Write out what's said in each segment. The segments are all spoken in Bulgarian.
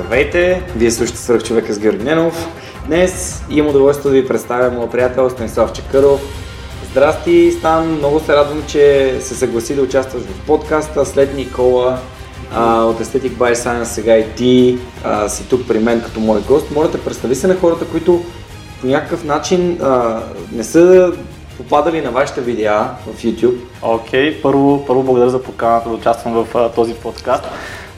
Здравейте! Вие слушате Свърх човека с Георги Ненов. Днес имам удоволствие да ви представя моят приятел Станислав Чекъров. Здрасти, Стан! Много се радвам, че се съгласи да участваш в подкаста след Никола а, от Aesthetic by Science. Сега и ти а, си тук при мен като мой гост. Моля те, представи се на хората, които по някакъв начин а, не са попадали на вашите видеа в YouTube. Окей, okay, първо, първо благодаря за поканата да участвам в а, този подкаст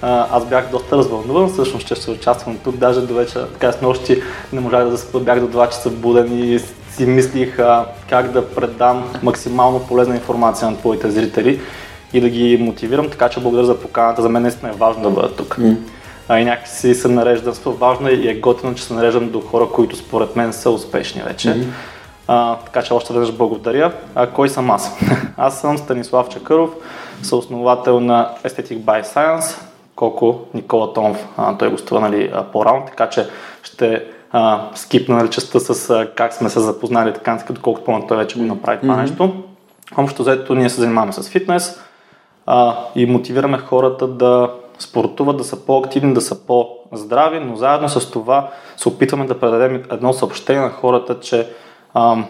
аз бях доста развълнуван, всъщност ще се участвам тук, даже до вечера, така с нощи не можах да заспа, бях до 2 часа буден и си мислих а, как да предам максимално полезна информация на твоите зрители и да ги мотивирам, така че благодаря за поканата, за мен наистина е важно да бъда тук. Mm. А, и някакси се нареждам, важно и е готино, че се нареждам до хора, които според мен са успешни вече. Mm. А, така че още веднъж благодаря. А, кой съм аз? аз съм Станислав Чакъров, съосновател на Aesthetic by Science, колко Никола Томов, а, той гостува нали, по-рано, така че ще а, скипна нали, частта с а, как сме се запознали, така като колкото по той вече го направи това mm-hmm. нещо. Общо взето ние се занимаваме с фитнес а, и мотивираме хората да спортуват, да са по-активни, да са по-здрави, но заедно с това се опитваме да предадем едно съобщение на хората, че а,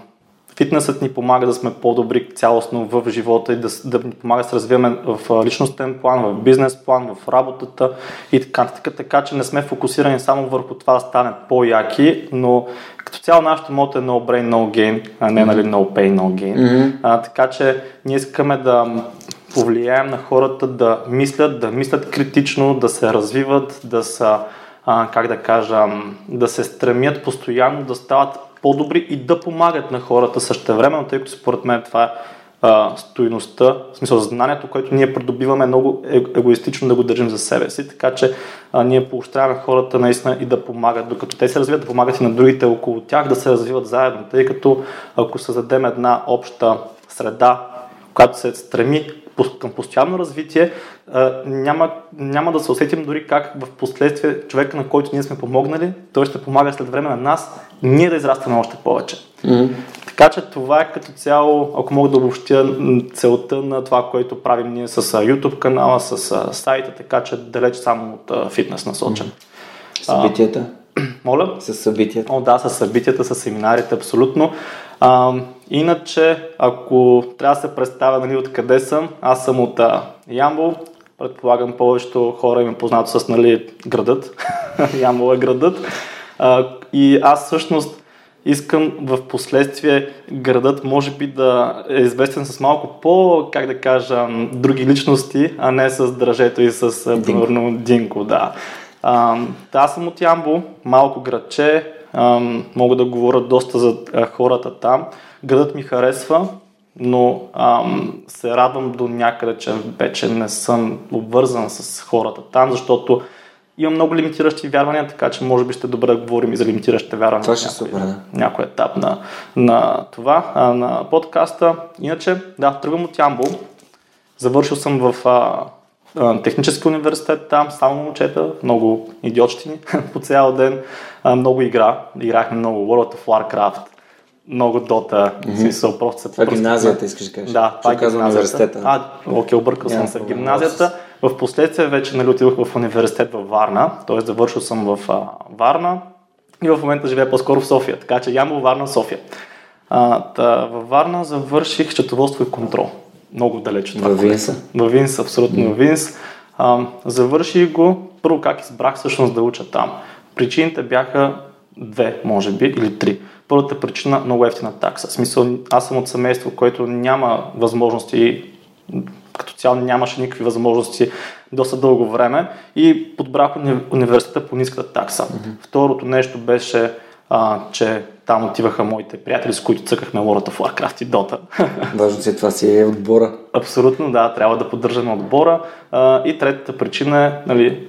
Фитнесът ни помага да сме по-добри цялостно в живота и да, да ни помага да се развиваме в личностен план, в бизнес план, в работата и така, така, така че не сме фокусирани само върху това да стане по-яки, но като цяло нашето мото е no brain, no gain, а не нали no pain, no gain. Mm-hmm. А, така че ние искаме да повлияем на хората да мислят, да мислят критично, да се развиват, да са, а, как да кажа, да се стремят постоянно да стават по-добри и да помагат на хората същевременно, тъй като според мен това е а, в смисъл знанието, което ние придобиваме много е, егоистично да го държим за себе си, така че а, ние поощряваме хората наистина и да помагат, докато те се развиват, да помагат и на другите около тях да се развиват заедно, тъй като ако създадем една обща среда, която се стреми към постоянно развитие, няма, няма да се усетим дори как в последствие човека, на който ние сме помогнали, той ще помага след време на нас, ние да израстваме още повече. Mm-hmm. Така че това е като цяло, ако мога да обобщя целта на това, което правим ние с YouTube канала, с сайта, така че далеч само от фитнес насочен. Mm-hmm. Събитията? Моля? С събитията? О, да, с събитията, с семинарите, абсолютно. А, иначе, ако трябва да се представя нали, откъде съм, аз съм от а, Ямбол. Предполагам, повечето хора им е познато с нали, градът. Ямбол е градът. А, и аз всъщност искам в последствие градът може би да е известен с малко по, как да кажа, други личности, а не с дръжето и с, примерно, Динко, да. А, аз съм от Ямбол, малко градче, а, мога да говоря доста за хората там. Градът ми харесва, но а, се радвам до някъде, че вече не съм обвързан с хората там, защото имам много лимитиращи вярвания, така че може би ще е добре да говорим и за лимитиращите вярвания. Това ще някой, супер, да. някой етап на, на това, а, на подкаста. Иначе, да, тръгвам от Ямбол. Завършил съм в а, технически университет там, само момчета, много идиотщини по цял ден, много игра, играхме много World of Warcraft, много Dota, mm-hmm. смисъл, просто се Това е гимназията, искаш да кажеш. Да, това е гимназията. университета. А, окей, объркал съм се в гимназията. В последствие вече нали, отидох в университет във Варна, т.е. завършил съм в а, Варна и в момента живея по-скоро в София, така че Ямбол, Варна, София. А, та, във Варна завърших счетоводство и контрол много далеч от това. Във Винса? Във Винс, абсолютно във Винс. А, завърших го, първо как избрах всъщност да уча там. Причините бяха две, може би, или три. Първата причина много ефтина такса. В смисъл, аз съм от семейство, което няма възможности, като цяло нямаше никакви възможности доста дълго време и подбрах университета по ниската такса. Mm-hmm. Второто нещо беше, а, че там отиваха моите приятели, с които цъкахме World of Warcraft и Dota. Важно си, това си е отбора. Абсолютно, да, трябва да поддържаме отбора. А, и третата причина е, нали,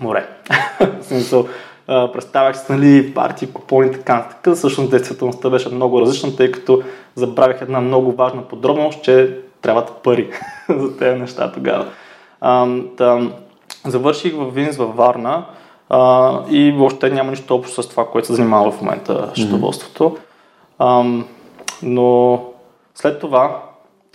море. в смисъл, а, представях се, нали, партии, купони и така нататък. Всъщност действителността беше много различна, тъй като забравих една много важна подробност, че трябват пари за тези неща тогава. А, там, завърших в Винс във Варна а, и въобще няма нищо общо с това, което се занимава в момента счетоводството. Mm-hmm. но след това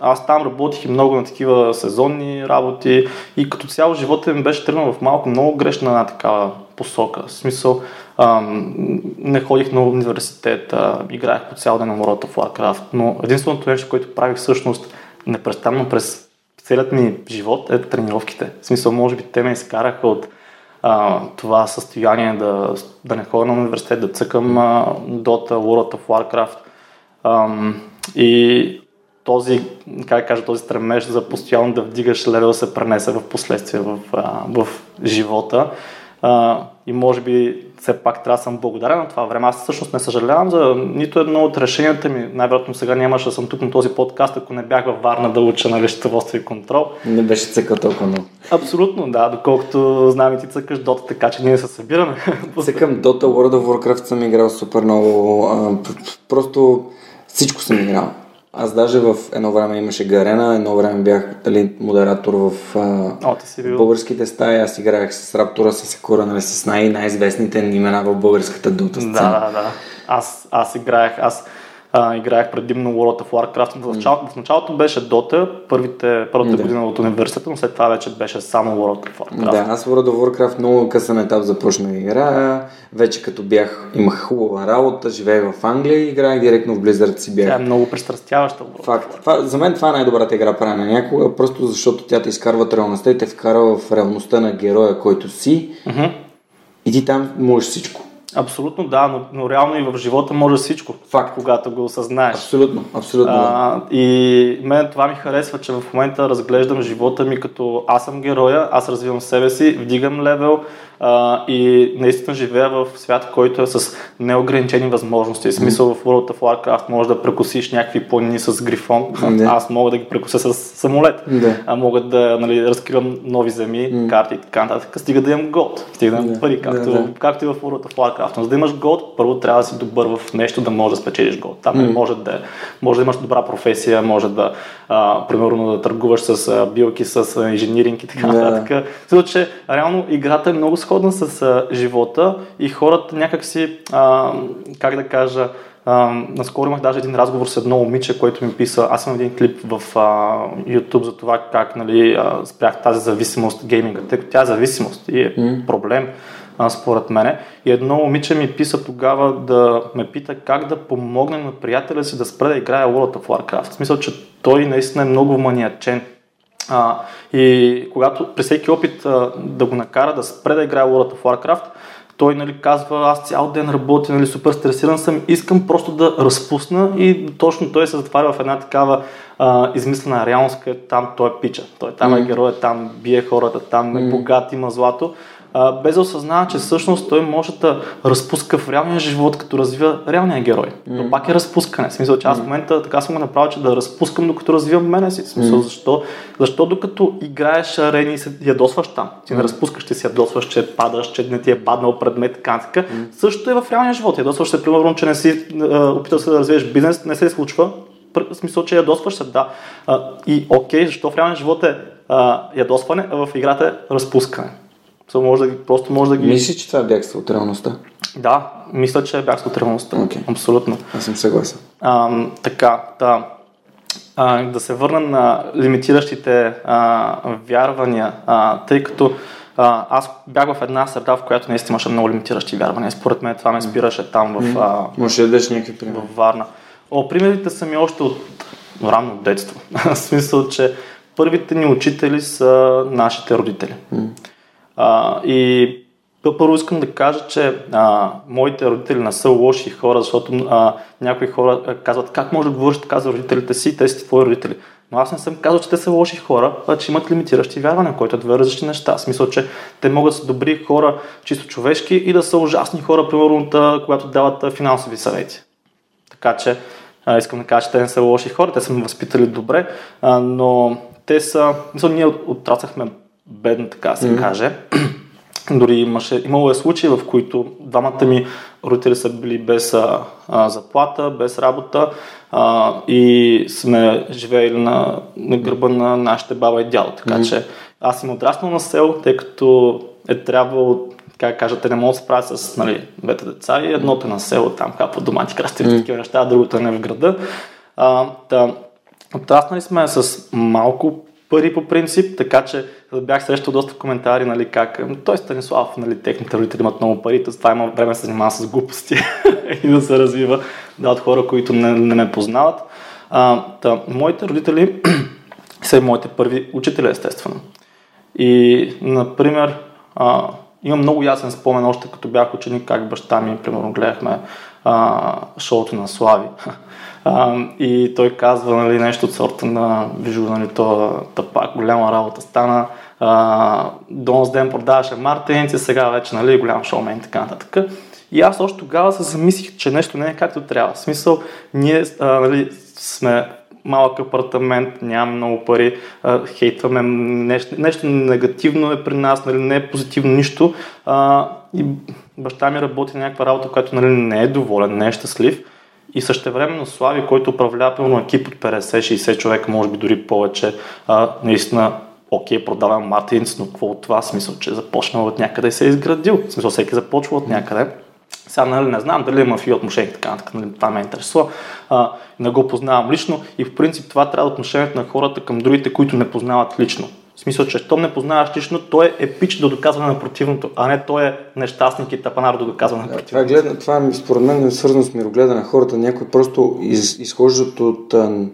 аз там работих и много на такива сезонни работи и като цяло живота ми беше тръгнал в малко много грешна на такава посока. В смисъл, ам, не ходих на университет, а, играех по цял ден на World of Warcraft, но единственото нещо, което правих всъщност непрестанно през целият ми живот е тренировките. В смисъл, може би те ме изкараха от а, това състояние да, да не ходя на университет, да цъкам а, Dota, World of Warcraft. Ам, и този, как кажа, този стремеж за постоянно да вдигаш левел се пренесе в последствие в, в живота. А, и може би все пак трябва да съм благодарен на това време. Аз всъщност не съжалявам за нито едно от решенията ми. Най-вероятно сега нямаше да съм тук на този подкаст, ако не бях във Варна да уча на счетоводство и контрол. Не беше цъкал толкова много. Абсолютно, да. Доколкото знам и ти цъкаш Дота, така че ние се събираме. Цъкам Дота, World of Warcraft съм играл супер много. Просто всичко съм играл. Аз даже в едно време имаше Гарена, едно време бях дали, модератор в О, си бил. българските стаи. Аз играех с Раптора, с Секура, нали, с най- най-известните имена в българската дута сцена. Да, да, да. Аз, аз играех, аз а, играех предимно World of Warcraft. В, начало, в началото беше Dota, първите, първата да. година от университета, но след това вече беше само World of Warcraft. Да, аз World of Warcraft много късен етап започнах да играя. Вече като бях, имах хубава работа, живеех в Англия и играех директно в Blizzard си бях. Тя е много пристрастяваща. Факт. Това, за мен това е най-добрата игра правена някога, просто защото тя те изкарва от реалността и те вкарва в реалността на героя, който си. Mm-hmm. И ти там можеш всичко. Абсолютно да, но, но реално и в живота може всичко, Факт. когато го осъзнаеш. Абсолютно, абсолютно. А, и мен това ми харесва, че в момента разглеждам живота ми като аз съм героя, аз развивам себе си, вдигам левел, а, и наистина живея в свят, който е с неограничени възможности. В смисъл в World of Warcraft може да прекусиш някакви планини с грифон, Не. аз мога да ги прекуся с самолет, а мога да нали, разкривам нови земи, карти и така нататък, стига да имам голд, стига да имам пари, както, Да, да. както и в World of Warcraft. Но за да имаш голд, първо трябва да си добър в нещо, да можеш да спечелиш голд. Там не може да, може да имаш добра професия, може да, а, примерно, да търгуваш с а, билки, с а, инжиниринг и така нататък. Защото, че реално играта е много сходна с а, живота и хората някакси, а, как да кажа, а, наскоро имах даже един разговор с едно момиче, което ми писа, аз съм един клип в а, YouTube за това как нали, а, спрях тази зависимост гейминга, тъй като тя е зависимост и е проблем а, според мене. И едно момиче ми писа тогава да ме пита как да помогне на приятеля си да спре да играе World of Warcraft. В смисъл, че той наистина е много маниачен а, и когато при всеки опит а, да го накара да спре да играе World of Warcraft, той нали, казва, аз цял ден работя, нали, супер стресиран съм, искам просто да разпусна и точно той се затваря в една такава а, измислена реалност, където там той е пича. Той там е героя, там бие хората, там е богат, има злато. А, без да осъзнава, че всъщност той може да разпуска в реалния живот, като развива реалния герой. Mm. То пак е разпускане. В смисъл, че аз в момента така съм го направил, че да разпускам докато развивам мене си. В смисъл, защо? Защо докато играеш арени и се ядосваш там? Ти не разпускаш, ти се ядосваш, че падаш, че не ти е паднал предмет, така нататък. Също е в реалния живот. Ядосваш се, примерно, че не си опитал се да развиеш бизнес, не се случва. В смисъл, че ядосваш се, да. А, и окей, защо в реалния живот е а, ядосване, а в играта е разпускане. Може да просто може да ги... Мислиш, че това е бягство от реалността? Да, мисля, че е бягство от реалността. Окей. Абсолютно. Аз съм съгласен. А, така, да. А, да се върна на лимитиращите а, вярвания, а, тъй като а, аз бях в една среда, в която наистина имаше много лимитиращи вярвания. Според мен това ме спираше там в, а, Може да дадеш някакви примери. в Варна. О, примерите са ми още от ранно детство. в смисъл, че първите ни учители са нашите родители. А, и пър- първо искам да кажа, че а, моите родители не са лоши хора, защото а, някои хора казват как може да говориш така за родителите си, те си твои родители. Но аз не съм казал, че те са лоши хора, а че имат лимитиращи вярвания, които е две различни неща. В смисъл, че те могат да са добри хора, чисто човешки и да са ужасни хора, примерно, да, когато дават финансови съвети. Така че а, искам да кажа, че те не са лоши хора, те са ме възпитали добре, а, но те са, мисля, ние от- отрасахме бедно, така се каже. Дори имаше, имало е случаи, в които двамата ми родители са били без а, а, заплата, без работа а, и сме живеели на, на гърба на нашите баба и дядо. Така mm-hmm. че аз съм отраснал на село, тъй като е трябвало как кажа, те не могат да се правят с нали, двете деца и едното е на село, там хапва домати, крастави, mm. такива неща, а другото е не в града. А, да, отраснали сме с малко пари по принцип, така че бях срещал доста коментари, нали, как той Станислав, нали, техните родители имат много пари, това има време да се занимава с глупости и да се развива да, от хора, които не, не ме познават. А, да, моите родители са и моите първи учители, естествено. И, например, а, имам много ясен спомен още като бях ученик, как баща ми, примерно, гледахме а, шоуто на Слави. А, и той казва нали, нещо от сорта на вижу, нали, то тъпак, голяма работа стана. Донс ден продаваше мартеници, сега вече нали, голям шоумен и така нататък. И аз още тогава се замислих, че нещо не е както трябва. В смисъл, ние а, нали, сме малък апартамент, нямаме много пари, а, хейтваме нещо, нещо негативно е при нас, нали, не е позитивно нищо. А, и баща ми работи някаква работа, която нали, не е доволен, не е щастлив. И същевременно Слави, който управлява пълно екип от 50-60 човека, може би дори повече, а, наистина окей, продавам Мартинс, но какво от това? Смисъл, че е започнал от някъде и се е изградил. Смисъл, всеки започва от някъде. Сега нали, не знам дали има фи отношения така, така нали, това ме интересува. А, не го познавам лично и в принцип това трябва да отношението на хората към другите, които не познават лично. В смисъл, че щом не познаваш лично, той е епич до доказване на противното, а не той е нещастник и тапанар до доказване на противното. Това, е гледна, това според мен е свързано с мирогледа на хората. Някои просто из, изхождат от а,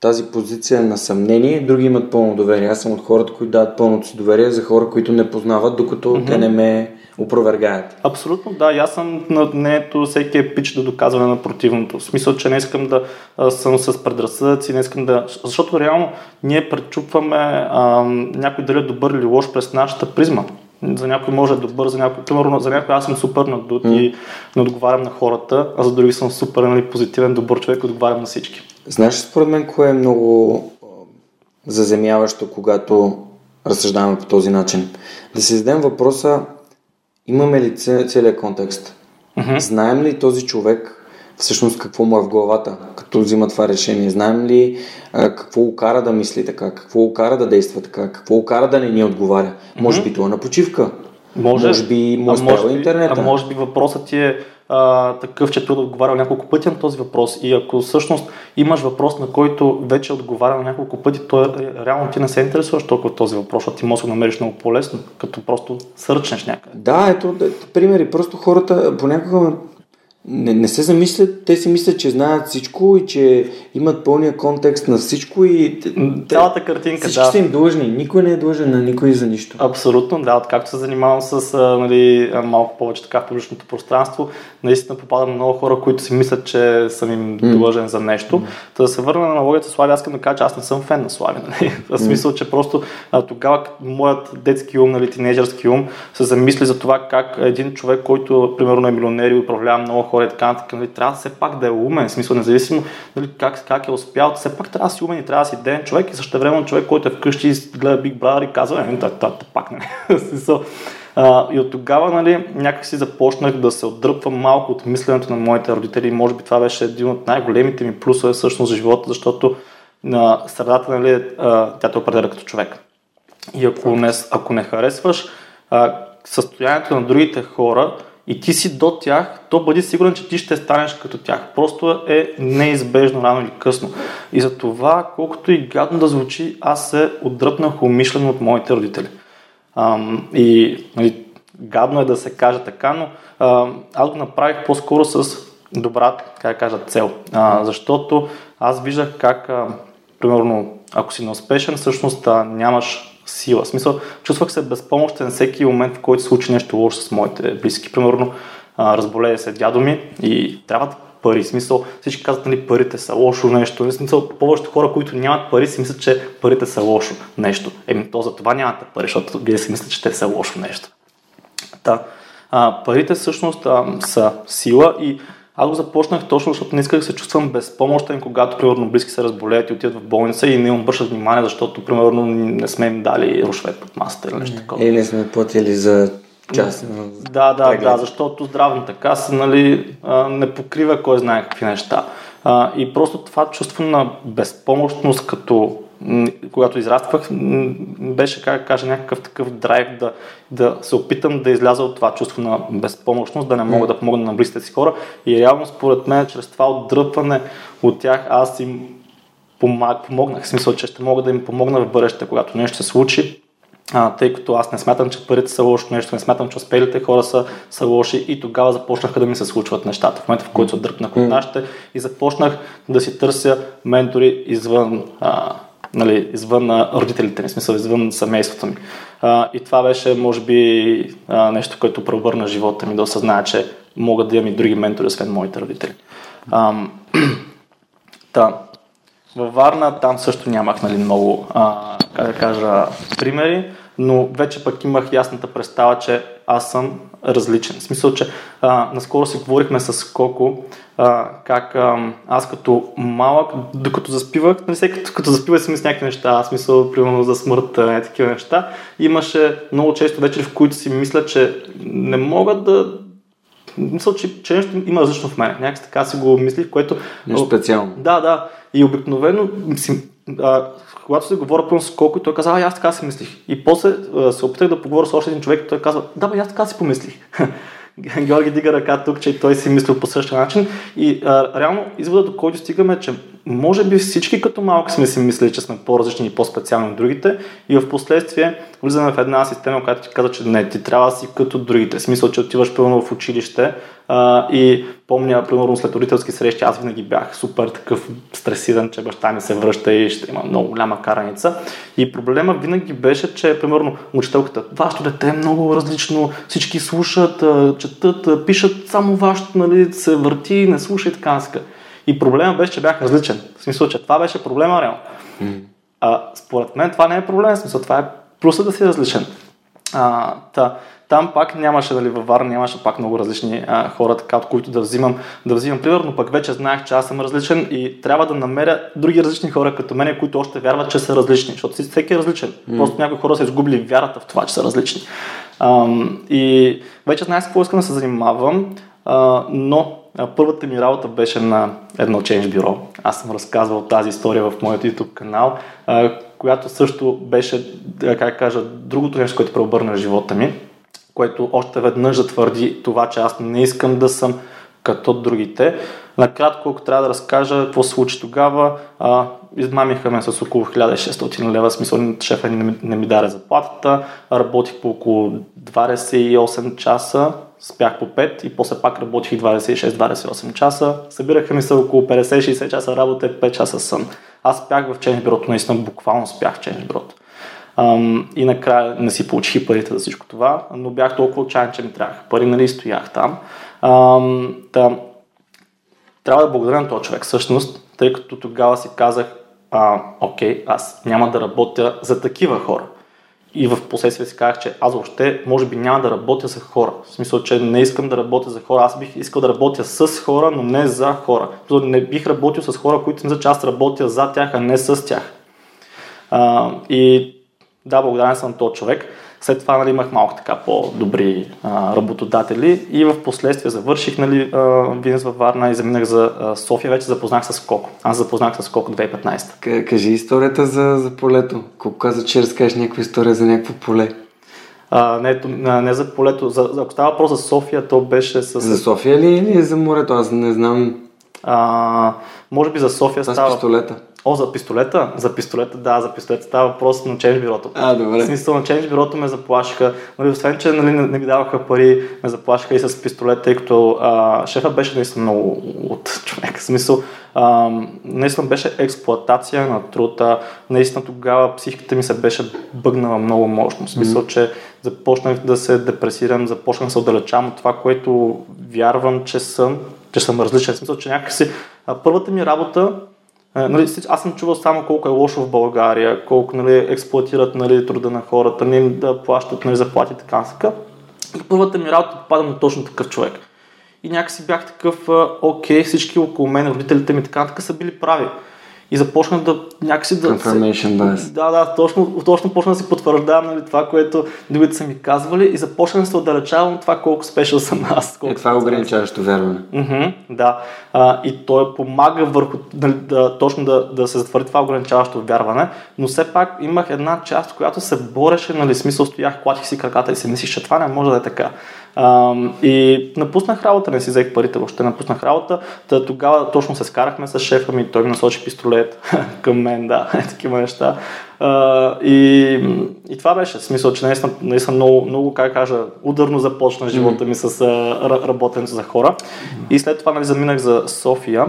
тази позиция на съмнение, други имат пълно доверие. Аз съм от хората, които дават пълното си доверие за хора, които не познават, докато mm-hmm. те не ме опровергаят. Абсолютно, да. Аз съм на мнението всеки е пич до доказване на противното. В смисъл, че не искам да съм с предразсъдъци, не искам да... Защото реално ние пречупваме а, някой дали е добър или лош през нашата призма. За някой може да е добър, за някой, примерно, за някой аз съм супер надут mm. и не отговарям на хората, а за други съм супер нали, позитивен, добър човек, отговарям на всички. Знаеш според мен кое е много заземяващо, когато разсъждаваме по този начин? Да си зададем въпроса Имаме ли целият контекст? Uh-huh. Знаем ли този човек всъщност какво му е в главата, като взима това решение? Знаем ли а, какво го кара да мисли така, какво го кара да действа така, какво го кара да не ни отговаря? Uh-huh. Може би това е на почивка. Може, може би му е интернета. А може би въпросът ти е а, такъв, че трудно отговарял няколко пъти на този въпрос. И ако всъщност имаш въпрос, на който вече отговаря на няколко пъти, то е, реално ти не се интересуваш толкова този въпрос, защото ти можеш да намериш много по-лесно, като просто сърчнеш някъде. Да, ето, примери. Просто хората понякога не, не се замислят, те си мислят, че знаят всичко и че имат пълния контекст на всичко и... Цялата картинка, всички да. са им длъжни. Никой не е длъжен на никой за нищо. Абсолютно, да. Откакто се занимавам с нали, малко повече така в публичното пространство, наистина попадам много хора, които си мислят, че съм им mm. длъжен за нещо. Mm. Та да се върна на аналогията с Слави, аз искам да кажа, че аз не съм фен на Слави. Нали? В смисъл, че просто а, тогава моят детски ум, нали, тинейджърски ум, се замисли за това как един човек, който примерно е милионер и управлява много хора и така нататък, нали, трябва все пак да е умен, в смисъл независимо нали, как, как е успял, все пак трябва да си умен и трябва да си ден човек и също време човек, който е вкъщи и гледа Big Brother и казва, е, пак, нали, А, и от тогава нали, някак си започнах да се отдръпвам малко от мисленето на моите родители и може би това беше един от най-големите ми плюсове всъщност за живота, защото на средата нали, тя те определя като човек. И ако не, ако не харесваш състоянието на другите хора, и ти си до тях, то бъди сигурен, че ти ще станеш като тях. Просто е неизбежно рано или късно. И за това, колкото и гадно да звучи, аз се отдръпнах умишлено от моите родители. Ам, и нали, гадно е да се каже така, но а, аз го направих по-скоро с добра, как кажа, цел. А, защото аз виждах как, а, примерно, ако си неуспешен, всъщност а, нямаш сила. В смисъл, чувствах се безпомощен всеки момент, в който се случи нещо лошо с моите близки. Примерно, разболее се дядо ми и трябва пари. В смисъл, всички казват, нали, парите са лошо нещо. В смисъл, повечето хора, които нямат пари, си мислят, че парите са лошо нещо. Еми, то за това нямате пари, защото вие си мислите, че те са лошо нещо. Та, а, парите всъщност а, са сила и аз го започнах точно, защото не исках да се чувствам безпомощен, когато, примерно, близки се разболеят и отидат в болница и не им обръщат внимание, защото, примерно, не сме им дали рушвет под масата или нещо такова. Или сме платили за част. Да, да, да, защото здравната каса нали, не покрива кой знае какви неща. И просто това чувство на безпомощност, като когато израствах, беше, как кажа, някакъв такъв драйв да, да се опитам да изляза от това чувство на безпомощност, да не мога да помогна на близките си хора. И реално, според мен, чрез това отдръпване от тях, аз им помогнах. В смисъл, че ще мога да им помогна в бъдеще, когато нещо се случи. А, тъй като аз не смятам, че парите са лошо нещо, не смятам, че успелите хора са, са лоши и тогава започнаха да ми се случват нещата. В момента, в който се отдръпнах от нашите и започнах да си търся ментори извън а, нали, извън родителите ми, смисъл извън семейството ми. А, и това беше, може би, а, нещо, което превърна живота ми да осъзная, че могат да имам и други ментори, освен моите родители. А, та, във Варна там също нямах нали, много, а, как да кажа, примери, но вече пък имах ясната представа, че аз съм различен. В смисъл, че а, наскоро си говорихме с Коко, а, как а, аз като малък, докато заспивах, нали всеки като, като заспивах си мисля някакви неща, аз мисля, примерно за смъртта, е, такива неща. Имаше много често вечери, в които си мисля, че не мога да мисля, че, че нещо има различно в мен. Някак така си го мислих, което... Нещо специално. Да, да. И обикновено си, а, когато се говоря пълно с колко, той каза, а, аз така си мислих. И после а, се опитах да поговоря с още един човек, той казва, да, бе, аз така си помислих. Георги дига ръка тук, че той си мислил по същия начин. И а, реално изводът, до който стигаме, че може би всички като малко сме си мислили, че сме по-различни и по-специални от другите и в последствие влизаме в една система, която ти казва, че не, ти трябва да си като другите. В смисъл, че отиваш пълно в училище а, и помня, примерно след родителски срещи, аз винаги бях супер такъв стресиран, че баща ми се връща и ще има много голяма караница. И проблема винаги беше, че примерно учителката, вашето дете е много различно, всички слушат, четат, пишат, само вашето нали, се върти, не слуша и така и проблема беше, че бях различен. В смисъл, че това беше проблема реално. Mm. А, според мен това не е проблем, в смисъл, това е плюса да си различен. А, та, там пак нямаше, дали във Варна нямаше пак много различни а, хора, така, от които да взимам, да взимам пример, но пък вече знаех, че аз съм различен и трябва да намеря други различни хора като мен, които още вярват, че са различни, защото всеки е различен. Mm. Просто някои хора са изгубили вярата в това, че са различни. А, и вече знаех с какво искам да се занимавам, а, но Първата ми работа беше на едно change бюро. Аз съм разказвал тази история в моят YouTube канал, която също беше, как кажа, другото нещо, което преобърна живота ми, което още веднъж затвърди това, че аз не искам да съм като другите. Накратко, ако трябва да разкажа какво се случи тогава, а, измамиха ме с около 1600 лева, смисъл шефа не, не ми даде заплатата, работих по около 28 часа, спях по 5 и после пак работих 26-28 часа. Събираха ми се около 50-60 часа работа и 5 часа сън. Аз спях в ченж бюрото, наистина буквално спях в ченж бюрото. Um, и накрая не си получих парите за всичко това, но бях толкова отчаян, че ми трябваха пари, нали, стоях там. Um, да, трябва да благодаря на този човек, всъщност, тъй като тогава си казах, а, окей, аз няма да работя за такива хора. И в последствие си казах, че аз въобще може би няма да работя за хора. В смисъл, че не искам да работя за хора. Аз бих искал да работя с хора, но не за хора. Не бих работил с хора, които мисля, че аз работя за тях, а не с тях. А, и да, благодарен съм на този човек. След това нали, имах малко така по-добри а, работодатели и в последствие завърших нали, бизнес във Варна и заминах за а, София. Вече запознах с Коко. Аз запознах с Коко 2015. Кажи историята за, за полето. Колко каза, че разкажеш някаква история за някакво поле. А, не, не за полето. За, ако става въпрос за София, то беше с... За София ли или за морето? Аз не знам. А, може би за София става... С пистолета. О, за пистолета? За пистолета, да, за пистолета става въпрос на ченж бюрото. А, добре. В смисъл на ченж бюрото ме заплашиха. Нали, освен, че нали, не, не ми даваха пари, ме заплашиха и с пистолет, тъй като а, шефа беше наистина много от човек. В смисъл, а, наистина беше експлоатация на труда. Наистина тогава психиката ми се беше бъгнала много мощно. В смисъл, mm-hmm. че започнах да се депресирам, започнах да се отдалечавам от това, което вярвам, че съм, че съм различен. В смисъл, че някакси а, първата ми работа нали, аз съм чувал само колко е лошо в България, колко нали, експлуатират нали, труда на хората, не им да плащат нали, заплати и така така. И първата ми работа попадам на точно такъв човек. И някакси бях такъв, окей, всички около мен, родителите ми така, така са били прави. И започнах да някакси да... Confirmation bias. Да, да, точно, точно почна да си потвърждавам нали, това, което другите са ми казвали и започнах да се отдалечавам от това колко спешъл съм аз. Е, това е ограничаващо вярване. Mm-hmm, да, а, и той помага върху, нали, да, точно да, да се затвори това ограничаващо вярване, но все пак имах една част, която се бореше, нали, смисъл стоях, клатих си краката и си мислих, че това не може да е така. А, и напуснах работа, не си взех парите, въобще напуснах работа. Та, тогава точно се скарахме с шефа ми, той ми насочи пистолет към мен, да, такива неща. А, и, и това беше, смисъл, че наистина, наистина много, много, как кажа, ударно започна живота ми с а, работенето за хора. И след това нали, заминах за София.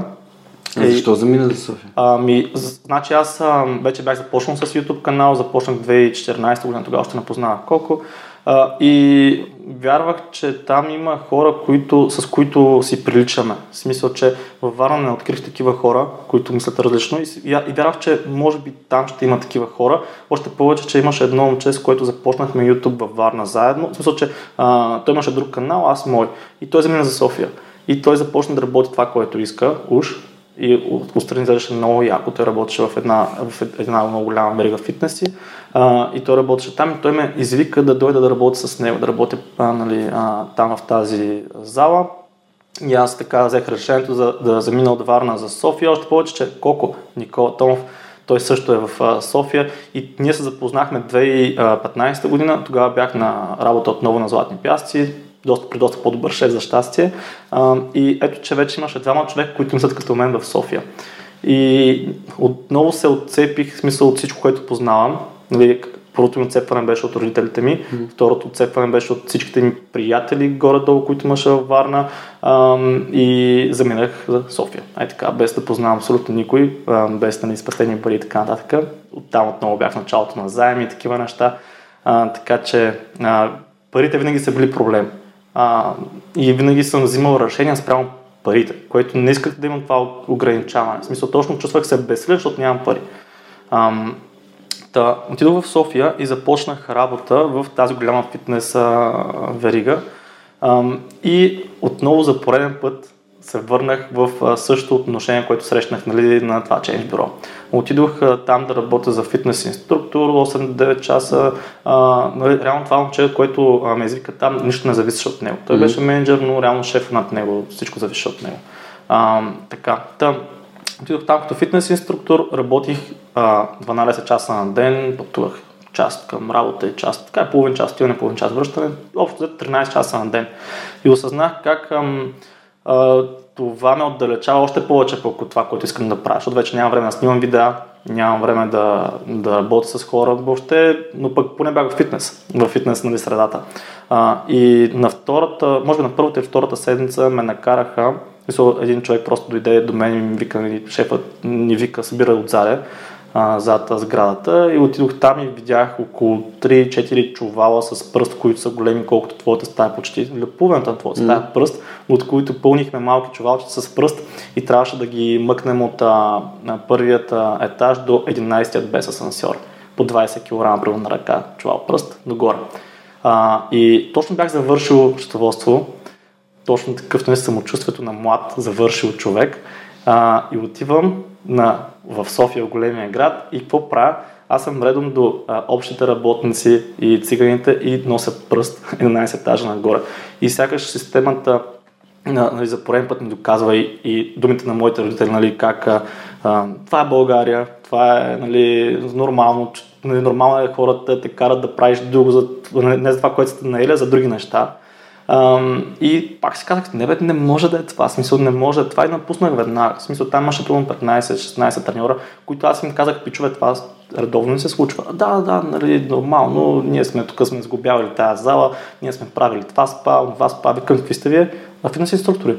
А защо замина за София? Ами, значи аз а, вече бях започнал с YouTube канал, започнах 2014 година, тогава още не познавах колко. А, и вярвах, че там има хора, които, с които си приличаме. В смисъл, че във Варна не открих такива хора, които мислят различно и, и, вярвах, че може би там ще има такива хора. Още повече, че имаше едно момче, с което започнахме YouTube във Варна заедно. В смисъл, че а, той имаше друг канал, аз мой. И той замина за София. И той започна да работи това, което иска, уж, и отстрани изглеждаше много яко. Той работеше в една, в една много голяма верига фитнеси а, и той работеше там и той ме извика да дойда да работя с него, да работя а, нали, а, там в тази зала. И аз така взех решението за, да замина от Варна за София, още повече, че Коко Никола Томов, той също е в София и ние се запознахме 2015 година, тогава бях на работа отново на Златни пясци, доста, при доста по-добър шеф за щастие. А, и ето, че вече имаше двама човека, които мислят като мен в София. И отново се отцепих, в смисъл от всичко, което познавам. Нали, първото ми отцепване беше от родителите ми, mm-hmm. второто отцепване беше от всичките ми приятели горе-долу, които имаше във Варна ам, и заминах за София. Ай така, без да познавам абсолютно никой, ам, без да ни спестени пари и така нататък. Оттам отново бях в началото на заеми и такива неща. А, така че а, парите винаги са били проблем. А, и винаги съм взимал решения спрямо парите, което не исках да имам това ограничаване. В смисъл, точно чувствах се безсилен, защото нямам пари. Ам, та, отидох в София и започнах работа в тази голяма фитнес верига. И отново за пореден път се върнах в същото отношение, което срещнах нали, на това Change Bureau. Отидох там да работя за фитнес инструктор 8-9 часа. А, нали, реално това момче, което ме извика там, нищо не зависеше от него. Той mm-hmm. беше менеджер, но реално шеф над него, всичко зависи от него. А, така, там, отидох там като фитнес инструктор, работих а, 12 часа на ден, пътувах част към работа и част, така е половин час, отиване, половин час връщане, общо 13 часа на ден. И осъзнах как ам, а, това ме отдалечава още повече от това, което искам да правя, защото вече нямам време да снимам видеа, нямам време да, да работя с хора въобще, но пък поне бях в фитнес, в фитнес нали, средата. А, и на втората, може би на първата и втората седмица ме накараха, един човек просто дойде до мен и ми вика, нали, шефът ни вика, събира отзаде а, зад сградата и отидох там и видях около 3-4 чувала с пръст, които са големи колкото твоята стая, почти половината на твоята стая mm. пръст, от които пълнихме малки чувалчета с пръст и трябваше да ги мъкнем от а, първият етаж до 11-тият без асансьор. По 20 кг на ръка, чувал пръст, догоре. А, и точно бях завършил счетоводство, точно такъв не самочувствието на млад завършил човек а, и отивам на, в София, в големия град и какво правя? Аз съм редом до а, общите работници и циганите и нося пръст 11 етажа нагоре. И сякаш системата нали, за пореден път ми доказва и, и думите на моите родители, нали, как а, това е България, това е нали, нормално, нали, нормално е хората те карат да правиш друго, за, не за това, което сте наели, а за други неща. И пак си казах, не, бе, не може да е това, смисъл не може е това и напуснах веднага. В смисъл там имаше примерно 15-16 треньора, които аз им казах, пичове, това редовно не се случва. Да, да, нали, нормално, ние сме тук, сме сгубявали тази зала, ние сме правили това спа, това спа, викам, какви сте вие? А фитнес инструктори.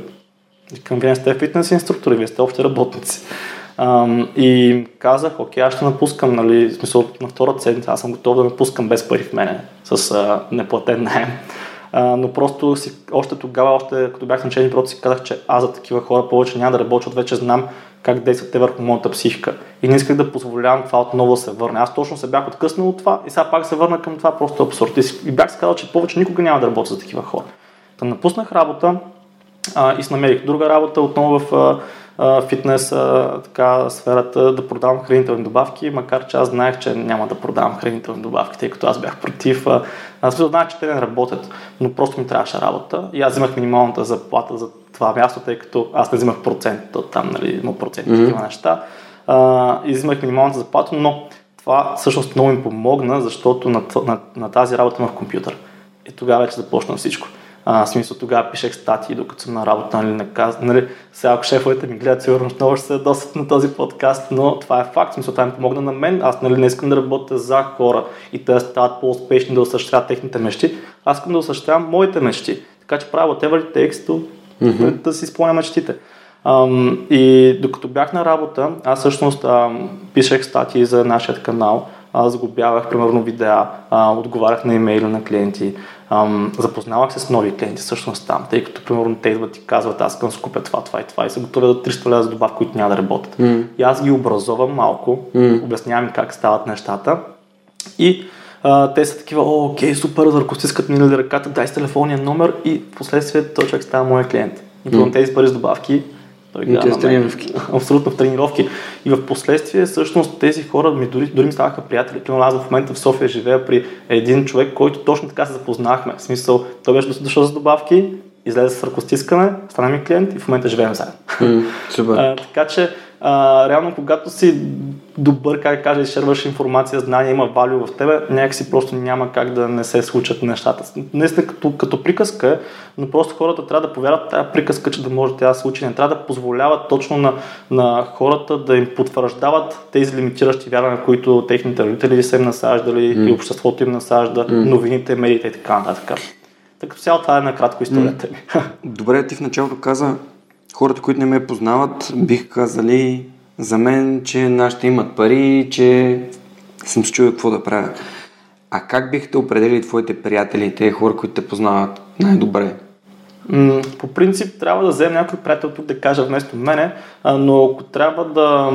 Викам, вие не сте фитнес инструктори, вие сте общи работници. Um, и казах, окей, аз ще напускам, нали, в смисъл на втората седмица, аз съм готов да напускам без пари в мене, с uh, неплатен найем. Но просто си, още тогава, още като бях начален, просто си казах, че аз за такива хора повече няма да работя, от вече знам как действат те върху моята психика. И не исках да позволявам това отново да се върне. Аз точно се бях откъснал от това и сега пак се върна към това, просто абсурд. И бях си казал, че повече никога няма да работя за такива хора. Та напуснах работа а, и си намерих друга работа отново в а, фитнес така, сферата да продавам хранителни добавки, макар че аз знаех, че няма да продавам хранителни добавки, тъй като аз бях против. Аз знаех, че те не работят, но просто ми трябваше работа и аз взимах минималната заплата за това място, тъй като аз не взимах процент от там, нали, има процент mm-hmm. такива неща. А, и взимах минималната заплата, но това всъщност много им помогна, защото на, на, на тази работа имах компютър. И тогава вече започна всичко. А, в смисъл тогава пишех статии, докато съм на работа, нали, наказ, нали, сега ако шефовете ми гледат, сигурно много ще се досат на този подкаст, но това е факт, смисъл това ми помогна на мен, аз нали, не искам да работя за хора и те да стават по-успешни, да осъществяват техните мечти, аз искам да осъществявам моите мечти, така че правя whatever it takes to, mm-hmm. да си изпълня мечтите. Ам, и докато бях на работа, аз всъщност ам, пишех статии за нашия канал, аз загубявах примерно видеа, а, отговарях на имейли на клиенти, ам, запознавах се с нови клиенти всъщност там, тъй като примерно те идват и казват аз искам да скупя това, това и това и са готови да 300 лева за добавки, които няма да работят. Mm. И аз ги образовам малко, mm. обяснявам как стават нещата и а, те са такива, о, окей, супер, ръкостискат ми на ръката, дай с телефонния номер и в последствие той човек става моя клиент. И mm. тези пари с добавки той гледа на тренировки. Абсолютно в тренировки. И в последствие, всъщност, тези хора ми дори, дори ми ставаха приятели. Примерно аз в момента в София живея при един човек, който точно така се запознахме. В смисъл, той беше дошъл за добавки, излезе с ръкостискане, стана ми клиент и в момента живеем заедно. Mm, супер. а, така че, а, реално, когато си добър, как кажа, изшерваш информация, знания, има валю в тебе, някакси просто няма как да не се случат нещата. Наистина като, като приказка но просто хората трябва да повярват тази приказка, че да може тя да се случи. Не трябва да позволяват точно на, на хората да им потвърждават тези лимитиращи вярвания, които техните родители са им насаждали mm. и обществото им насажда, mm. новините, медиите и така нататък. Така цяло това е накратко историята ми. Добре, ти в началото каза, хората, които не ме познават, бих казали за мен, че нашите имат пари, че съм се чуил какво да правя. А как бихте определили твоите приятели, те хора, които те познават най-добре? По принцип трябва да вземем някой приятел тук да каже вместо мене, но ако трябва да,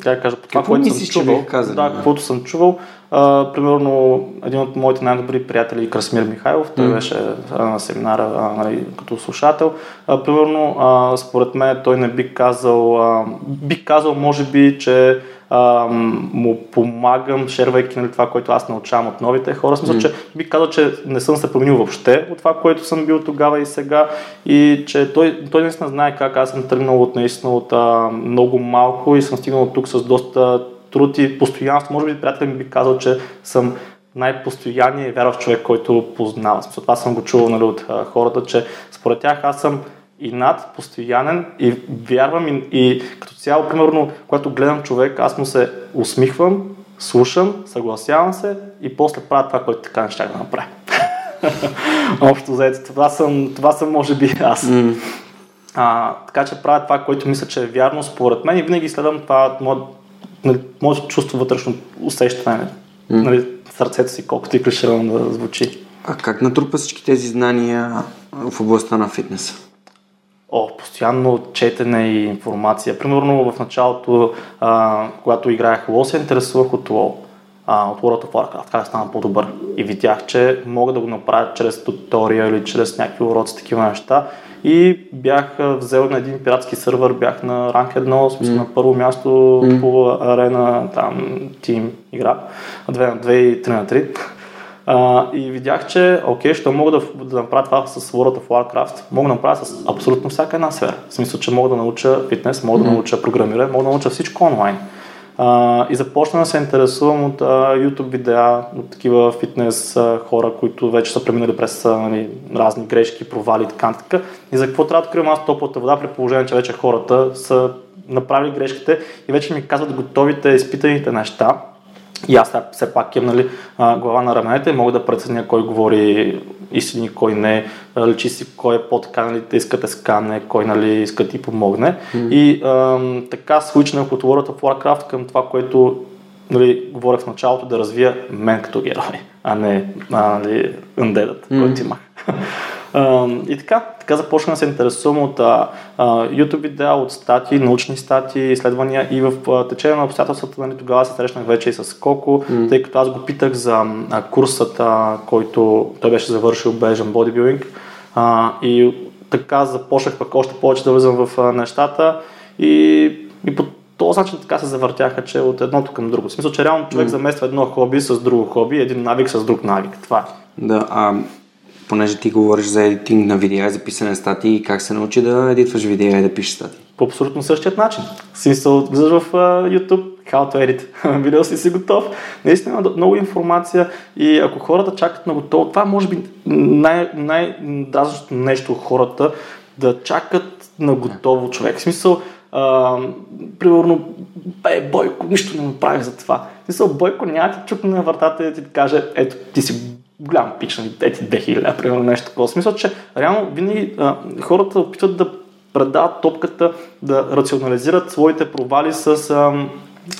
как да кажа, по това, което съм чувал, казали, да, каквото съм чувал, а, примерно един от моите най-добри приятели, Красмир Михайлов, той mm. беше а, на семинара а, нали, като слушател. А, примерно, а, според мен той не би казал, а, би казал може би, че а, му помагам, шервайки нали, това, което аз научавам от новите хора. Смисъл, mm. че би казал, че не съм се променил въобще от това, което съм бил тогава и сега и че той, той наистина знае как аз съм тръгнал от наистина от а, много малко и съм стигнал тук с доста труд и постоянство. Може би приятел ми би казал, че съм най-постоянният и вярващ човек, който познавам. Смисъл, това съм го чувал нали, от а, хората, че според тях аз съм и над, постоянен и вярвам и, и като цяло, примерно, когато гледам човек, аз му се усмихвам, слушам, съгласявам се и после правя това, което така не ще да направя. Общо заето, това съм, това съм може би аз. Mm. А, така че правя това, което мисля, че е вярно според мен и винаги следвам това мое, нали, моето чувство вътрешно усещане. Mm. Нали, сърцето си, колкото и клиширано да звучи. А как натрупа всички тези знания в областта на фитнеса? О, постоянно четене и информация. Примерно в началото, а, когато играех лол, се интересувах от лол. А, от World of Warcraft, как да стана по-добър. И видях, че мога да го направя чрез тутория или чрез някакви уроци, такива неща. И бях взел на един пиратски сървър, бях на ранг 1, смисъл mm. на първо място mm. по арена, там, тим игра, 2 на 2 и 3 на 3. А, и видях, че окей, ще мога да, да направя това с World of Warcraft, мога да направя с абсолютно всяка една сфера. В смисъл, че мога да науча фитнес, мога mm-hmm. да науча програмиране, мога да науча всичко онлайн. А, и започна да се интересувам от а, YouTube видеа, от такива фитнес а, хора, които вече са преминали през а, нали, разни грешки, провали и така нататък. И за какво трябва да откривам аз топлата вода, при положение, че вече хората са направили грешките и вече ми казват готовите, изпитаните неща. И аз все пак имам нали, глава на раменете и мога да преценя кой говори истини, кой не, личи си кой е по-така, нали, да искате скане, кой нали, иска да ти помогне. Mm. И ам, така свичнах от World of Warcraft към това, което нали, говорех в началото, да развия мен като герой, а не нали, undead mm. който имах. И така, така започна да се интересувам от YouTube видеа, от статии, научни статии, изследвания и в течение на обстоятелствата нали, тогава се срещнах вече и с Коко, mm. тъй като аз го питах за курсата, който той беше завършил Bodybuilding а, и така започнах пък още повече да влизам в нещата И, и по този начин така се завъртяха, че от едното към друго. В смисъл, че реално човек замества едно хоби с друго хоби, един навик с друг навик. Това е. Да, а понеже ти говориш за едитинг на видеа, за писане на статии, как се научи да едитваш видеа и да пишеш статии? По абсолютно същият начин. Смисъл, влизаш в uh, YouTube, how to edit, видео си си готов. Наистина много информация и ако хората чакат на готово, това може би най- най-дразнащото нещо хората да чакат на готово човек. В смисъл, а, примерно, бе, Бойко, нищо не направих за това. В смисъл, Бойко няма ти чукне на вратата и да ти каже, ето, ти си голям пич, нали, ети 2000, примерно нещо такова. Смисъл, че реално винаги а, хората опитват да предават топката, да рационализират своите провали с а,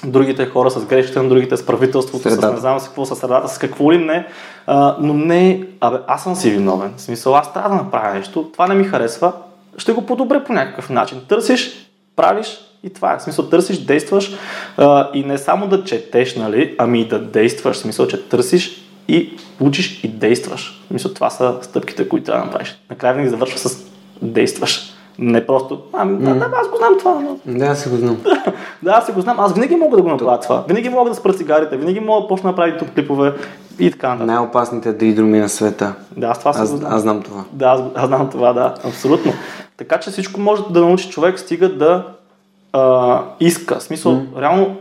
другите хора, с грешките на другите, с правителството, средата. с не знам с какво, с средата, с какво ли не. А, но не, абе, аз съм си виновен. В смисъл, аз трябва да направя нещо, това не ми харесва, ще го подобря по някакъв начин. Търсиш, правиш и това е. В смисъл, търсиш, действаш а, и не само да четеш, нали, ами и да действаш. В смисъл, че търсиш и учиш и действаш. Мисля, това са стъпките, които трябва да направиш. Накрая винаги завършва с действаш. Не просто, ами, да, да, аз го знам това. Но... Да, аз го знам. да, аз го знам. Аз винаги мога да го направя това. Винаги мога да спра цигарите, винаги мога да почна да направя тук клипове и така нататък. Най-опасните дридроми на света. Да, аз това аз, го знам. Аз знам това. Да, аз, аз знам това, да, абсолютно. Така че всичко може да научи човек, стига да а, иска. В смисъл, mm. реално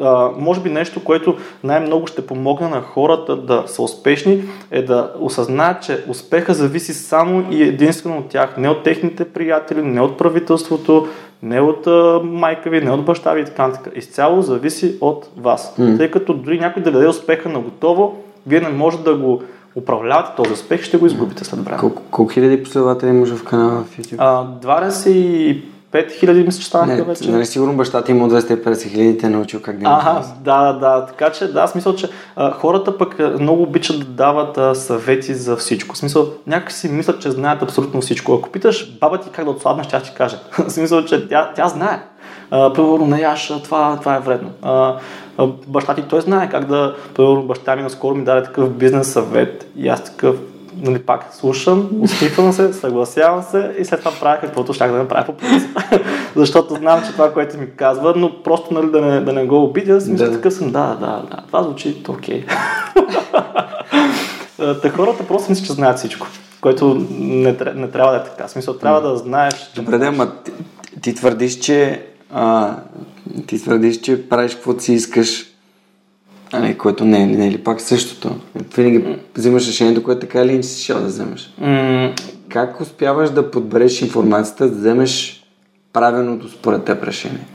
а, може би нещо, което най-много ще помогне на хората да са успешни, е да осъзнаят, че успеха зависи само и единствено от тях, не от техните приятели, не от правителството, не от а, майка ви, не от баща ви и така нататък. Изцяло зависи от вас. Mm. Тъй като дори някой да даде успеха на готово, вие не може да го управлявате този успех, ще го изгубите след време. Колко, колко хиляди последователи имаш в канала в YouTube? А, 25 5000 мисля, че станаха вече. Нали сигурно баща ти има 250 хиляди те е научил как да Ага, да, да, така че да, смисъл, че а, хората пък много обичат да дават а, съвети за всичко. Смисъл, някакси мислят, че знаят абсолютно всичко. Ако питаш баба ти как да отслабнеш, тя ще ти каже. смисъл, че тя, тя знае. А, примерно, не яш, това, това е вредно. А, баща ти той знае как да, примерно, баща ми наскоро ми даде такъв бизнес съвет и аз такъв нали, пак слушам, усмихвам се, съгласявам се и след това правя каквото ще да направя по принцип. Защото знам, че това, което ми казва, но просто нали, да, не, да не го обидя, си мисля да. такъв съм, да, да, да, това звучи окей. Okay. Та хората просто мислят, че знаят всичко, което не, не трябва да е така. Смисъл, трябва да знаеш. Добре, да, ма ти, ти твърдиш, че а, ти твърдиш, че правиш каквото си искаш Ами, което не е, не е ли пак същото? Винаги взимаш решението, което така или иначе си шел да вземеш. Mm. Как успяваш да подбереш информацията, да вземеш правилното според теб решение?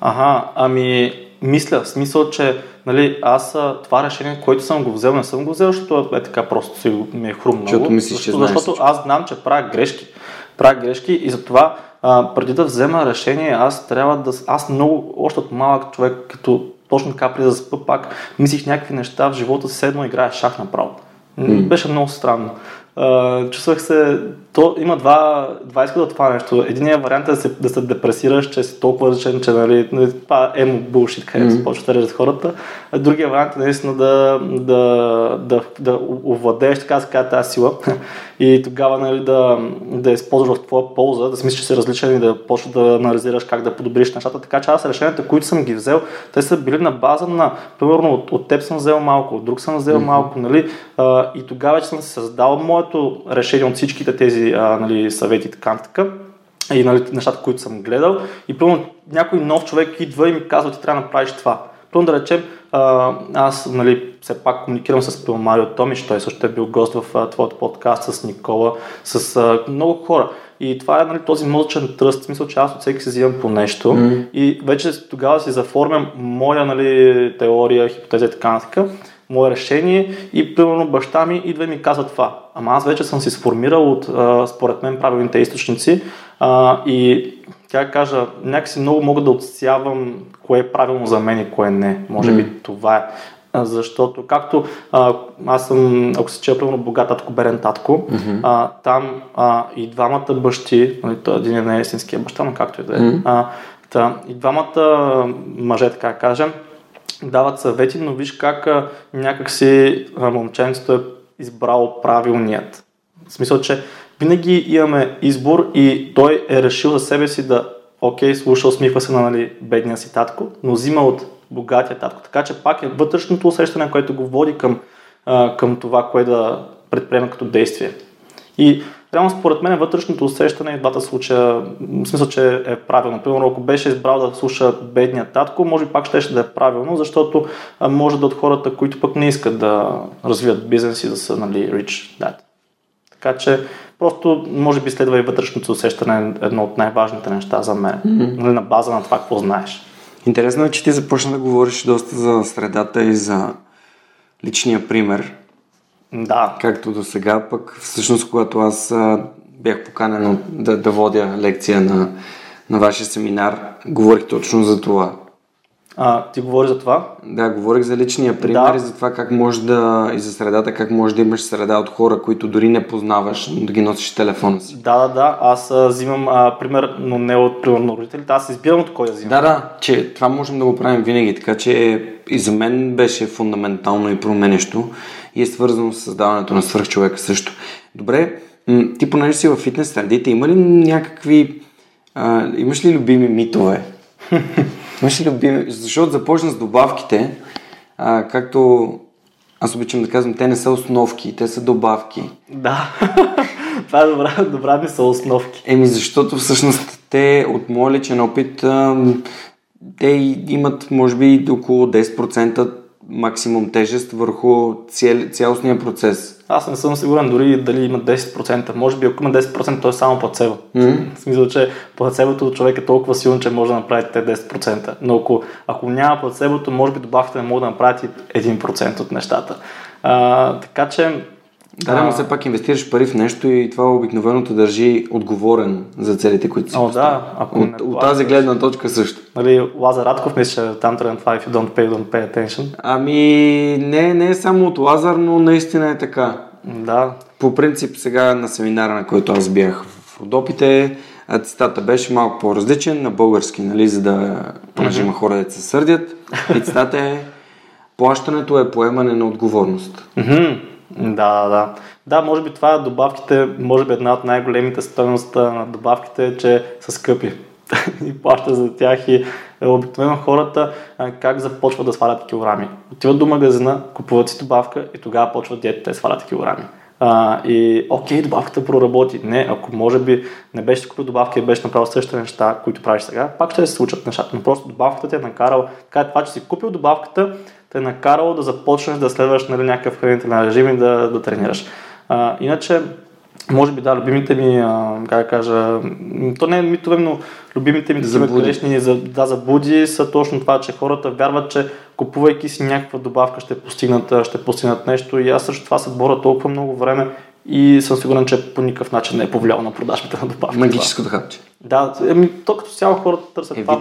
Ага, ами мисля, в смисъл, че нали, аз това решение, което съм го взел, не съм го взел, защото е така просто си ми е хрумнало. Защото мислиш, защото, че защото аз знам, че правя грешки. Правя грешки и затова а, преди да взема решение, аз трябва да... Аз много, още от малък човек, като точно така преди да спа пак, мислих някакви неща в живота, седно играя шах направо. Mm. Беше много странно. Uh, чувствах се, то има два, два изхода от това нещо. Единият вариант е да се, да се депресираш, че си толкова различен, че нали, нали това е емо булшит, където mm. се почват да режат хората. А другия вариант е наистина да, да, да, да овладееш така така тази сила и тогава нали, да, да използваш в твоя полза, да си мислиш, че си различен и да почваш да анализираш как да подобриш нещата. Така че аз решенията, които съм ги взел, те са били на база на, примерно от, от теб съм взел малко, от друг съм взел mm-hmm. малко, нали, а, и тогава вече съм се създал моето решение от всичките тези а, нали, съвети и така така и нали, нещата, които съм гледал. И пълно някой нов човек идва и ми казва, ти трябва да направиш това. Пълно да речем, а, аз нали, все пак комуникирам с Пил Марио Томиш, той също е бил гост в твоят подкаст с Никола, с а, много хора. И това е нали, този мозъчен тръст, в смисъл, че аз от всеки се взимам по нещо mm. и вече тогава си заформям моя нали, теория, хипотеза и така нататък мое решение и примерно баща ми идва и ми казва това. Ама аз вече съм си сформирал от, а, според мен, правилните източници а, и тя кажа, някакси много мога да отсявам кое е правилно за мен и кое не. Може би mm. това е. Защото, както а, аз съм, ако се чея, примерно, богат татко, берен татко, mm-hmm. а, там а, и двамата бащи, нали, той един не е истинския баща, но както и да е, mm-hmm. и двамата мъже, така кажем, дават съвети, но виж как а, някакси момченцето е избрало правилният. В смисъл, че винаги имаме избор и той е решил за себе си да окей, слуша, усмихва се на нали, бедния си татко, но взима от богатия татко. Така че пак е вътрешното усещане, което го води към, а, към това, кое да предприеме като действие. И реално според мен вътрешното усещане в двата случая, в смисъл, че е правилно. Примерно, ако беше избрал да слуша бедния татко, може би пак ще да е правилно, защото може да от хората, които пък не искат да развият бизнес и да са нали, rich dad. Така че просто може би следва и вътрешното усещане е едно от най-важните неща за мен. Mm-hmm. На база на това, какво знаеш. Интересно е, че ти започна да говориш доста за средата и за личния пример. Да. Както до сега, пък всъщност, когато аз бях поканен да, да водя лекция на, на вашия семинар, говорих точно за това. А, ти говори за това? Да, говорих за личния пример Да. и за това как може да, и за средата, как може да имаш среда от хора, които дори не познаваш, но да ги носиш телефона си. Да, да, да. Аз а, взимам а, пример, но не от примерно родителите. Аз избирам от кой да взимам. Да, да, че това можем да го правим винаги, така че и за мен беше фундаментално и променещо и е свързано с създаването на свръхчовека също. Добре, ти понеже си в фитнес средите, има ли някакви, а, имаш ли любими митове? имаш ли любими, защото започна с добавките, а, както аз обичам да казвам, те не са основки, те са добавки. Да. това е добра, добра мисъл, основки. Еми, защото всъщност те, от моя личен опит, те имат, може би, около 10% максимум тежест върху цял, цялостния процес. Аз не съм сигурен дори дали има 10%. Може би ако има 10%, то е само плацебо. М? В смисъл, че плацебото от човек е толкова силно, че може да направи те 10%. Но ако, ако няма плацебото, може би добавките не могат да направят и 1% от нещата. А, така че... Да, да, но все пак инвестираш пари в нещо и това обикновено те държи отговорен за целите, които си О, да, ако от, от тази гледна точка също. Нали, Лазар Радков мисля, там тръгна това If you don't pay, don't pay attention. Ами, не, не е само от Лазар, но наистина е така. Да, По принцип сега на семинара, на който аз бях в Родопите, цитата беше малко по-различен на български, нали, за да, понеже има хора да се сърдят. И цитата е Плащането е поемане на отговорност. Да, да. Да, може би това добавките, може би една от най-големите стоености на добавките е, че са скъпи. и плаща за тях и е, обикновено хората как започват да свалят килограми. Отиват до магазина, купуват си добавка и тогава почват диетата и свалят килограми. А, и окей, добавката проработи. Не, ако може би не беше купил добавка и беше направил същите неща, които правиш сега, пак ще се случат нещата. Но просто добавката те е накарал, така е това, че си купил добавката, те е накарало да започнеш да следваш нали, някакъв хранителен режим и да, да тренираш. А, иначе, може би да, любимите ми, а, как да кажа, то не е митове, но любимите ми такива грешни за, да, заблуди са точно това, че хората вярват, че купувайки си някаква добавка ще постигнат, ще постигнат нещо и аз също това се боря толкова много време и съм сигурен, че по никакъв начин не е повлияло на продажбите на добавка. Магическото хапче. Да, еми, то като цяло хората търсят Е, това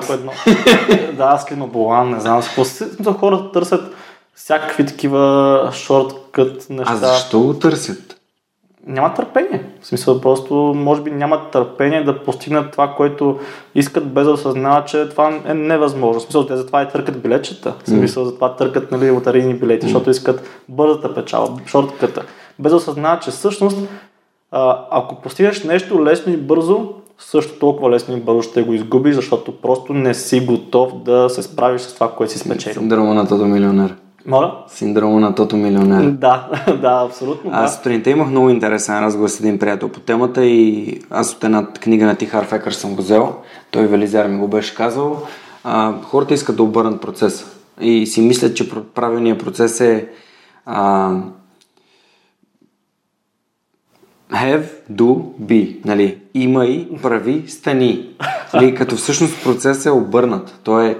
всяко едно. да, Слима Болан, не знам. какво. Смисъл, хората търсят всякакви такива шорткът неща. А защо го търсят? Няма търпение. В смисъл, просто може би нямат търпение да постигнат това, което искат, без да осъзнават, че това е невъзможно. В смисъл, те затова и търкат билетчета. В смисъл, затова търкат нали, лотарийни билети, защото искат бързата печала, шортката. Без да осъзнават, че всъщност, а, ако постигнеш нещо лесно и бързо, също толкова лесно и бързо ще го изгубиш, защото просто не си готов да се справиш с това, което си спечелил. Синдрома на Тото милионер. Моля? Синдрома на Тото милионер. Да, да, абсолютно. Да. Аз сутринта имах много интересен разговор с един приятел по темата и аз от една книга на Тихар Фекър съм го взел. Той Велизар ми го беше казал. А, хората искат да обърнат процеса и си мислят, че пр- правилният процес е а, have, do, be. Нали? Имай, прави, стани. Нали? Като всъщност процесът е обърнат. Той е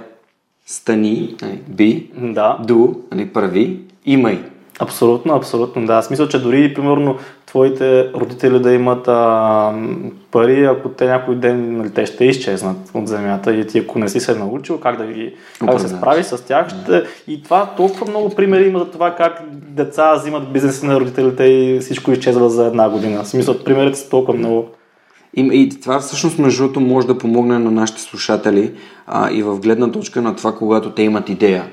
стани, нали? be, да. do, нали? прави, имай. Абсолютно, абсолютно, да. В смисъл, че дори, примерно, твоите родители да имат а, пари, ако те някой ден, нали, те ще изчезнат от земята и ти, ако не си се научил как да ги, как да се справиш с тях, ще... и това толкова много примери има за това как деца взимат бизнеси на родителите и всичко изчезва за една година. В смисъл, примерите са толкова много. И, и това всъщност между другото може да помогне на нашите слушатели а, и в гледна точка на това, когато те имат идея.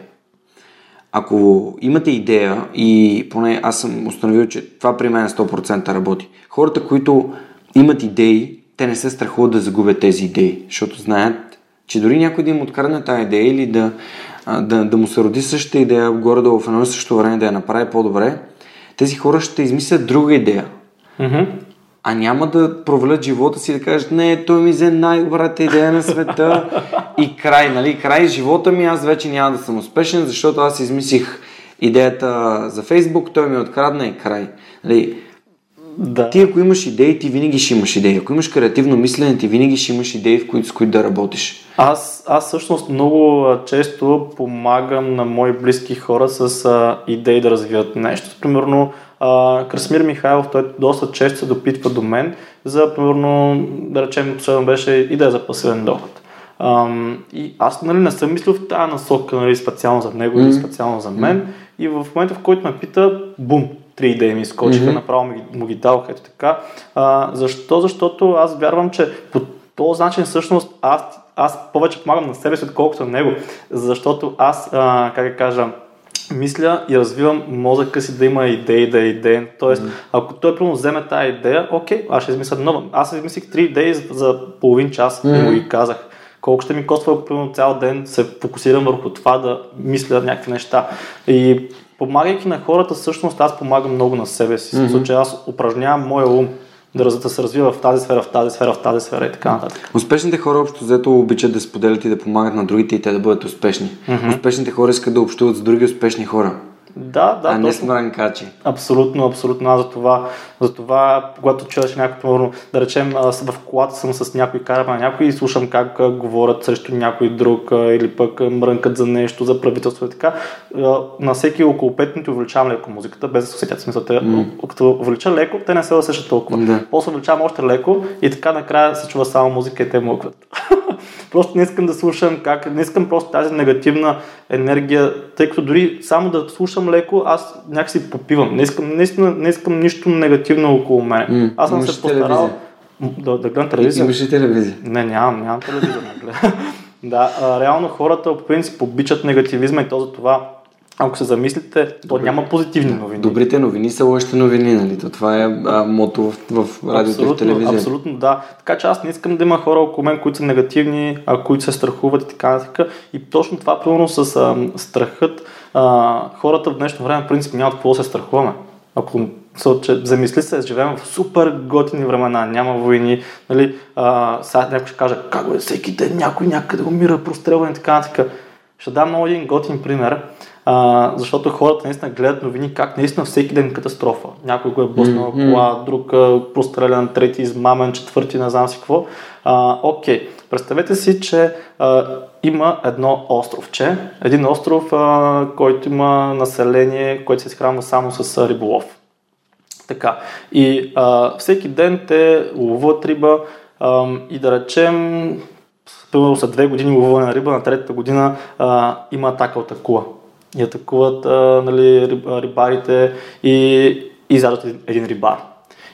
Ако имате идея и поне аз съм установил, че това при мен 100% работи. Хората, които имат идеи те не се страхуват да загубят тези идеи, защото знаят, че дори някой да им открадне тази идея или да, да, да му се роди същата идея горе-долу в едно и също време да я направи по-добре, тези хора ще измислят друга идея. Mm-hmm. А няма да провалят живота си и да кажат, не, той ми взе най-добрата идея на света и край, нали? Край живота ми, аз вече няма да съм успешен, защото аз измислих идеята за Фейсбук, той ми открадна и край. Нали? Да. Ти ако имаш идеи, ти винаги ще имаш идеи. Ако имаш креативно мислене, ти винаги ще имаш идеи, в които, с които да работиш. Аз, аз всъщност много често помагам на мои близки хора с а, идеи да развият нещо. Примерно, а, Красмир Михайлов, той доста често се допитва до мен за, примерно, да речем, последно беше идея за пасивен доход. Ам, и аз нали, не съм мислил в тази насока нали, специално за него mm-hmm. или специално за мен. Mm-hmm. И в момента, в който ме пита, бум, три идеи ми изкочиха, mm-hmm. направо му ги, му ги дадох, ето така. А, защо? Защото аз вярвам, че по този начин всъщност аз, аз повече помагам на себе си, отколкото на него. Защото аз, а, как да кажа, мисля и развивам мозъка си да има идеи, да е идеен. Тоест, mm-hmm. ако той примерно вземе тази идея, окей, аз ще измисля нова. Аз измислих три идеи за, за половин час mm-hmm. и му ги казах. Колко ще ми коства, ако примерно цял ден се фокусирам върху това да мисля някакви неща. И помагайки на хората, всъщност аз помагам много на себе си. Mm-hmm. В случай аз упражнявам моя ум да, да се развива в тази сфера, в тази сфера, в тази сфера и така нататък. Успешните хора общо взето обичат да споделят и да помагат на другите и те да бъдат успешни. Mm-hmm. Успешните хора искат да общуват с други успешни хора. Да, да. А не с мранкачи. Абсолютно, абсолютно. Аз за това, за това когато чуеш някой, примерно, да речем, аз в колата съм с някой, карам на някой и слушам как говорят срещу някой друг или пък мрънкат за нещо, за правителство и така. На всеки около 5 минути увеличавам леко музиката, без да се усетят смисъл. Те, mm. Като увелича леко, те не се усещат толкова. Да. После увеличавам още леко и така накрая се чува само музика и те мукват. просто не искам да слушам как, не искам просто тази негативна енергия, тъй като дори само да слушам леко, аз някакси попивам. Не искам, не искам, не искам нищо негативно около мен. Mm, аз съм се постарал да, да гледам телевизия. Имаш ли телевизия? Не, нямам, нямам телевизия. Гледам. да, а, реално хората по принцип обичат негативизма и то за това ако се замислите, то Добре. няма позитивни новини. Добрите новини са лошите новини, нали? То това е а, мото в, в радиото и в телевизия. Абсолютно, да. Така че аз не искам да има хора около мен, които са негативни, а, които се страхуват и така нататък. И точно това, примерно с а, страхът, а, хората в днешно време, в принцип, нямат какво да се страхуваме. Ако че замисли се, живеем в супер готини времена, няма войни, нали, а, сега някой ще каже, как е всеки ден някой някъде умира, прострелване и така нататък. Ще дам много един готин пример а, защото хората наистина гледат новини как наистина всеки ден катастрофа. Някой го е блъснал mm-hmm. кола, друг прострелян, трети измамен, четвърти, не знам си какво. А, окей, представете си, че а, има едно островче, един остров, а, който има население, което се изхранва само с риболов. Така. И а, всеки ден те ловуват риба а, и да речем, примерно след две години ловуване на риба, на третата година а, има атака от акула и атакуват а, нали, рибарите и, изядат един рибар.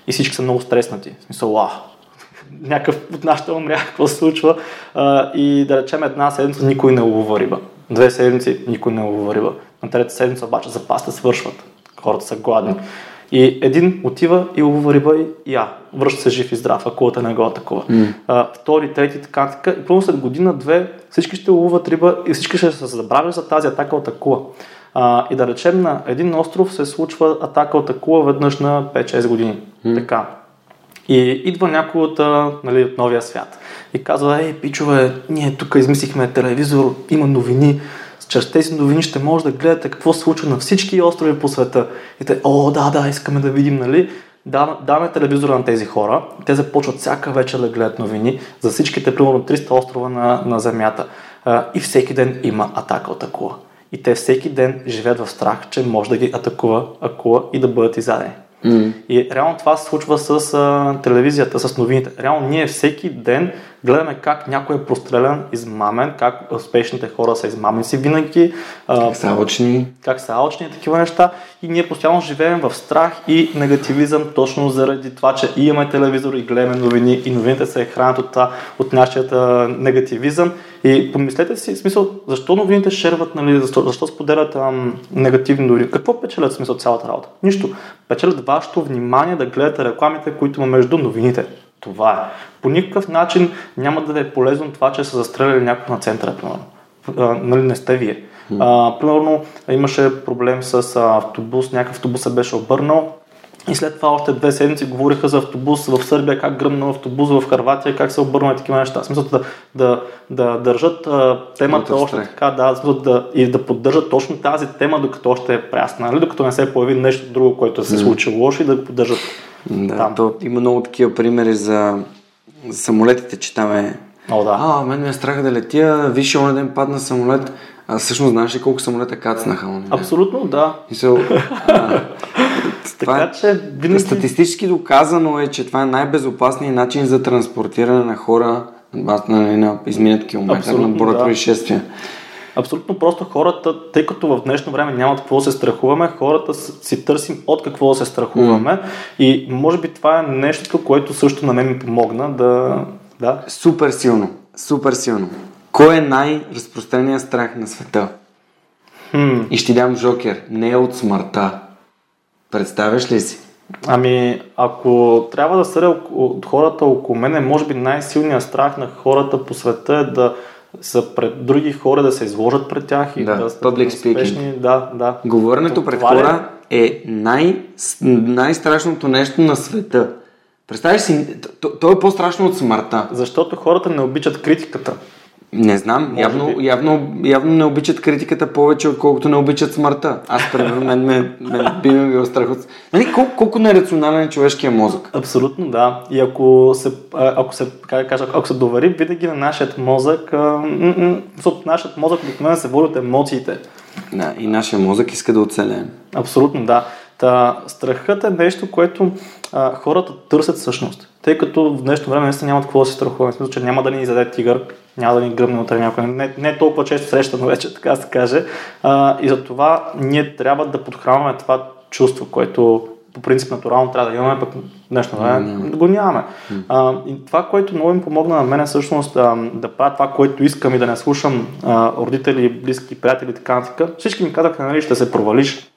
И всички са много стреснати. В смисъл, ла, някакъв от нашата умря, какво се случва. А, и да речем една седмица никой не ловува риба. Две седмици никой не ловува риба. На трета седмица обаче запасите свършват. Хората са гладни. И един отива и ловува риба и я, връща се жив и здрав, акулата не го атакува. Mm. А, втори, трети, така, така. И пълно след година-две всички ще ловуват риба и всички ще се забравят за тази атака от акула. А, и да речем на един остров се случва атака от акула веднъж на 5-6 години. Mm. Така. И идва някой от, нали, от новия свят и казва, ей, пичове, ние тук измислихме телевизор, има новини, чрез тези новини ще може да гледате какво се случва на всички острови по света. И те, о, да, да, искаме да видим, нали? Даваме телевизора на тези хора, те започват всяка вечер да гледат новини за всичките, примерно 300 острова на, на Земята. И всеки ден има атака от акула. И те всеки ден живеят в страх, че може да ги атакува акула и да бъдат изядени. Mm. И реално това се случва с а, телевизията, с новините. Реално ние всеки ден гледаме как някой е прострелян, измамен, как успешните хора са измаменици винаги. Как са алчни. Как са алчни и такива неща. И ние постоянно живеем в страх и негативизъм точно заради това, че имаме телевизор и гледаме новини и новините се хранят от, от нашия негативизъм. И помислете си, смисъл, защо новините шерват, нали, защо, защо споделят ам, негативни новини? Какво печелят смисъл цялата работа? Нищо. Печелят вашето внимание да гледате рекламите, които има между новините. Това е. По никакъв начин няма да е полезно това, че са застреляли някой на центъра, примерно. А, нали, не сте вие. А, примерно имаше проблем с автобус, някакъв автобус се беше обърнал, и след това още две седмици говориха за автобус в Сърбия, как гръмна автобус в Харватия, как се обърна и такива неща. Смисъл да, да, да държат а, темата Моето още така, да, смисъл да, и да поддържат точно тази тема, докато още е прясна, нали? докато не се появи нещо друго, което се случи лошо и да го поддържат. Да, Там. то има много такива примери за, самолетите, че там е... О, да. А, мен ме е страх да летя, виж, онен ден падна самолет. А всъщност знаеш ли колко самолета кацнаха? Абсолютно, да. Мисъл, а, това Така е- че винаги... Статистически доказано е, че това е най-безопасният начин за транспортиране на хора на на, на изминат километър Абсолютно, на броя да. происшествия. Абсолютно просто хората, тъй като в днешно време нямат какво да се страхуваме, хората си търсим от какво да се страхуваме и може би това е нещото, което също на мен ми помогна да... да. Супер силно, супер силно. Кой е най-разпространеният страх на света? Хм, И ще дам жокер. Не е от смъртта. Представяш ли си? ами, ако трябва да съдя от хората около мене, може би най-силният страх на хората по света е да са пред други хора, да се изложат пред тях и Да, да, са public успешни. Да, да. Говоренето пред е? хора е най- най-страшното нещо на света. Представяш си, то, то е по-страшно от смъртта. Защото хората не обичат критиката. Не знам, явно, явно, явно не обичат критиката повече, отколкото не обичат смъртта. Аз, примерно, мен, мен, мен би ме било страх от... Нали, колко, колко нерационален е човешкия мозък? Абсолютно, да. И ако се, ако се, как кажа, ако се довери винаги на нашия мозък, защото нашият мозък обикновено се води от емоциите. Да, и нашия мозък иска да оцелеем. Абсолютно, да. Та, страхът е нещо, което а, хората търсят всъщност. Тъй като в днешно време наистина нямат какво да се страхуваме. Смисъл, че няма да ни изяде тигър, няма да ни гръмне утре някой. Не, не е толкова често срещано вече, така да се каже. А, и затова ние трябва да подхранваме това чувство, което по принцип натурално трябва да имаме, пък днешно време го нямаме. А, и това, което много им помогна на мен е всъщност а, да правя това, което искам и да не слушам а, родители, близки, приятели и така нататък. Всички ми казаха, нали, ще се провалиш,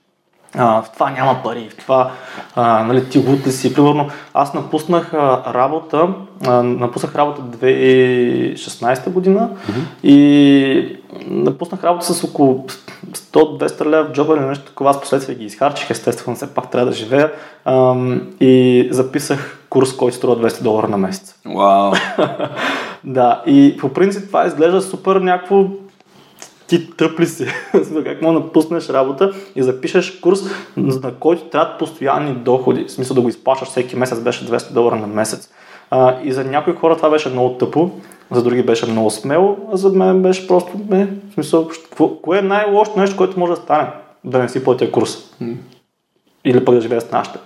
а, в това няма пари, в това а, нали, ти лут ли си. Примерно, аз напуснах а, работа, а, напуснах работа 2016 година и напуснах работа с около 100-200 лева в джоба или нещо такова. Аз последствие ги изхарчих, естествено, все пак трябва да живея. Ам, и записах курс, който струва 200 долара на месец. Вау! Да, и по принцип това изглежда супер някакво ти тъпли си. Смисъл, как мога да напуснеш работа и запишеш курс, на който трябват постоянни доходи. В смисъл да го изплащаш всеки месец, беше 200 долара на месец. А, и за някои хора това беше много тъпо, за други беше много смело, а за мен беше просто, не, в смисъл, какво, кое е най-лошото нещо, което може да стане? Да не си платя курс. Или пък да живея с нашите.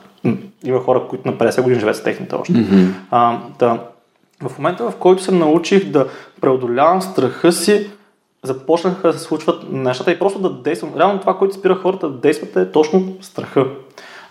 Има хора, които на 50 години живеят с техните още. А, да, в момента, в който се научих да преодолявам страха си, започнаха да се случват нещата и просто да действам. Реално това, което спира хората да действат е точно страха.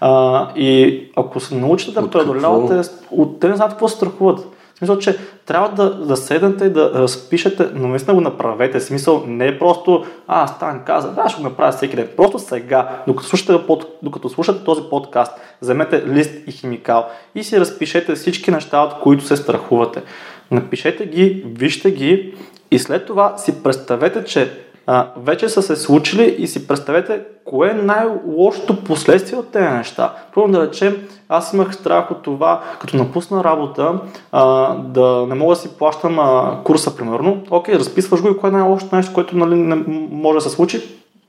А, и ако се научите да преодолявате, от, те не знаят какво се страхуват. В смисъл, че трябва да, да седнете и да разпишете, но наистина го направете. В смисъл, не е просто, а, Стан каза, да, ще го направя всеки ден. Просто сега, докато слушате, под, докато слушате този подкаст, вземете лист и химикал и си разпишете всички неща, от които се страхувате. Напишете ги, вижте ги и след това си представете, че а, вече са се случили и си представете кое е най-лошото последствие от тези неща. Първо да речем, аз имах страх от това, като напусна работа, а, да не мога да си плащам а, курса, примерно. Окей, разписваш го и кое е най-лошото нещо, което нали, не може да се случи,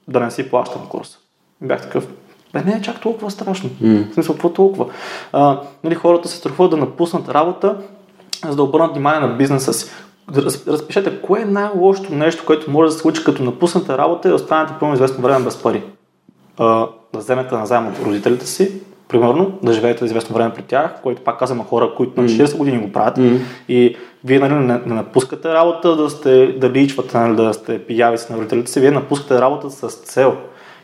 да не си плащам курса. Бях такъв, бе, не е чак толкова страшно. Mm. В смисъл, какво толкова? А, нали, хората се страхуват да напуснат работа, за да обърнат внимание на бизнеса си. Раз- Разпишете, кое е най-лошото нещо, което може да се случи като напуснете работа и останете пълно известно време без пари. А, да вземете назаем от родителите си, примерно, да живеете известно време при тях, което пак казвам хора, които на 40 години го правят. И вие нали, не, не напускате работа да, сте, да личвате, нали, да сте пиявици на родителите си, вие напускате работа с цел.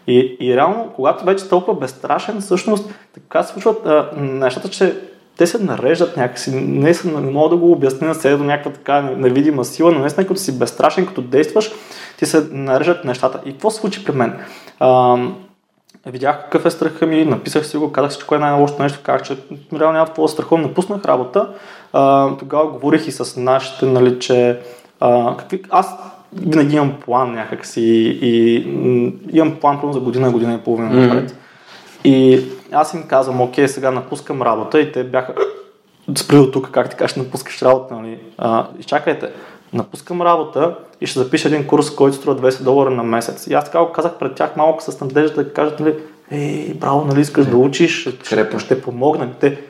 И, и реално, когато вече толкова безстрашен, всъщност така се случват а, нещата, че те се нареждат някакси. Не, не мога да го обясня на до някаква така невидима сила, но наистина като си безстрашен, като действаш, ти се нареждат нещата. И какво се случи при мен? А, видях какъв е страха ми, написах си го, казах си, че кое е най-лошото нещо, казах, че реално няма какво да страхувам, напуснах работа а, тогава говорих и с нашите, нали, че а, какви, аз винаги имам план някакси и м, имам план примерно за година, година и половина напред. И аз им казвам, окей, сега напускам работа и те бяха спри до тук, как ти кажеш, напускаш работа, нали? А, изчакайте, напускам работа и ще запиша един курс, който струва 200 долара на месец. И аз така го казах пред тях малко с надежда да кажат, нали, ей, браво, нали искаш да учиш, ще, Подкрепа. ще помогна. Те,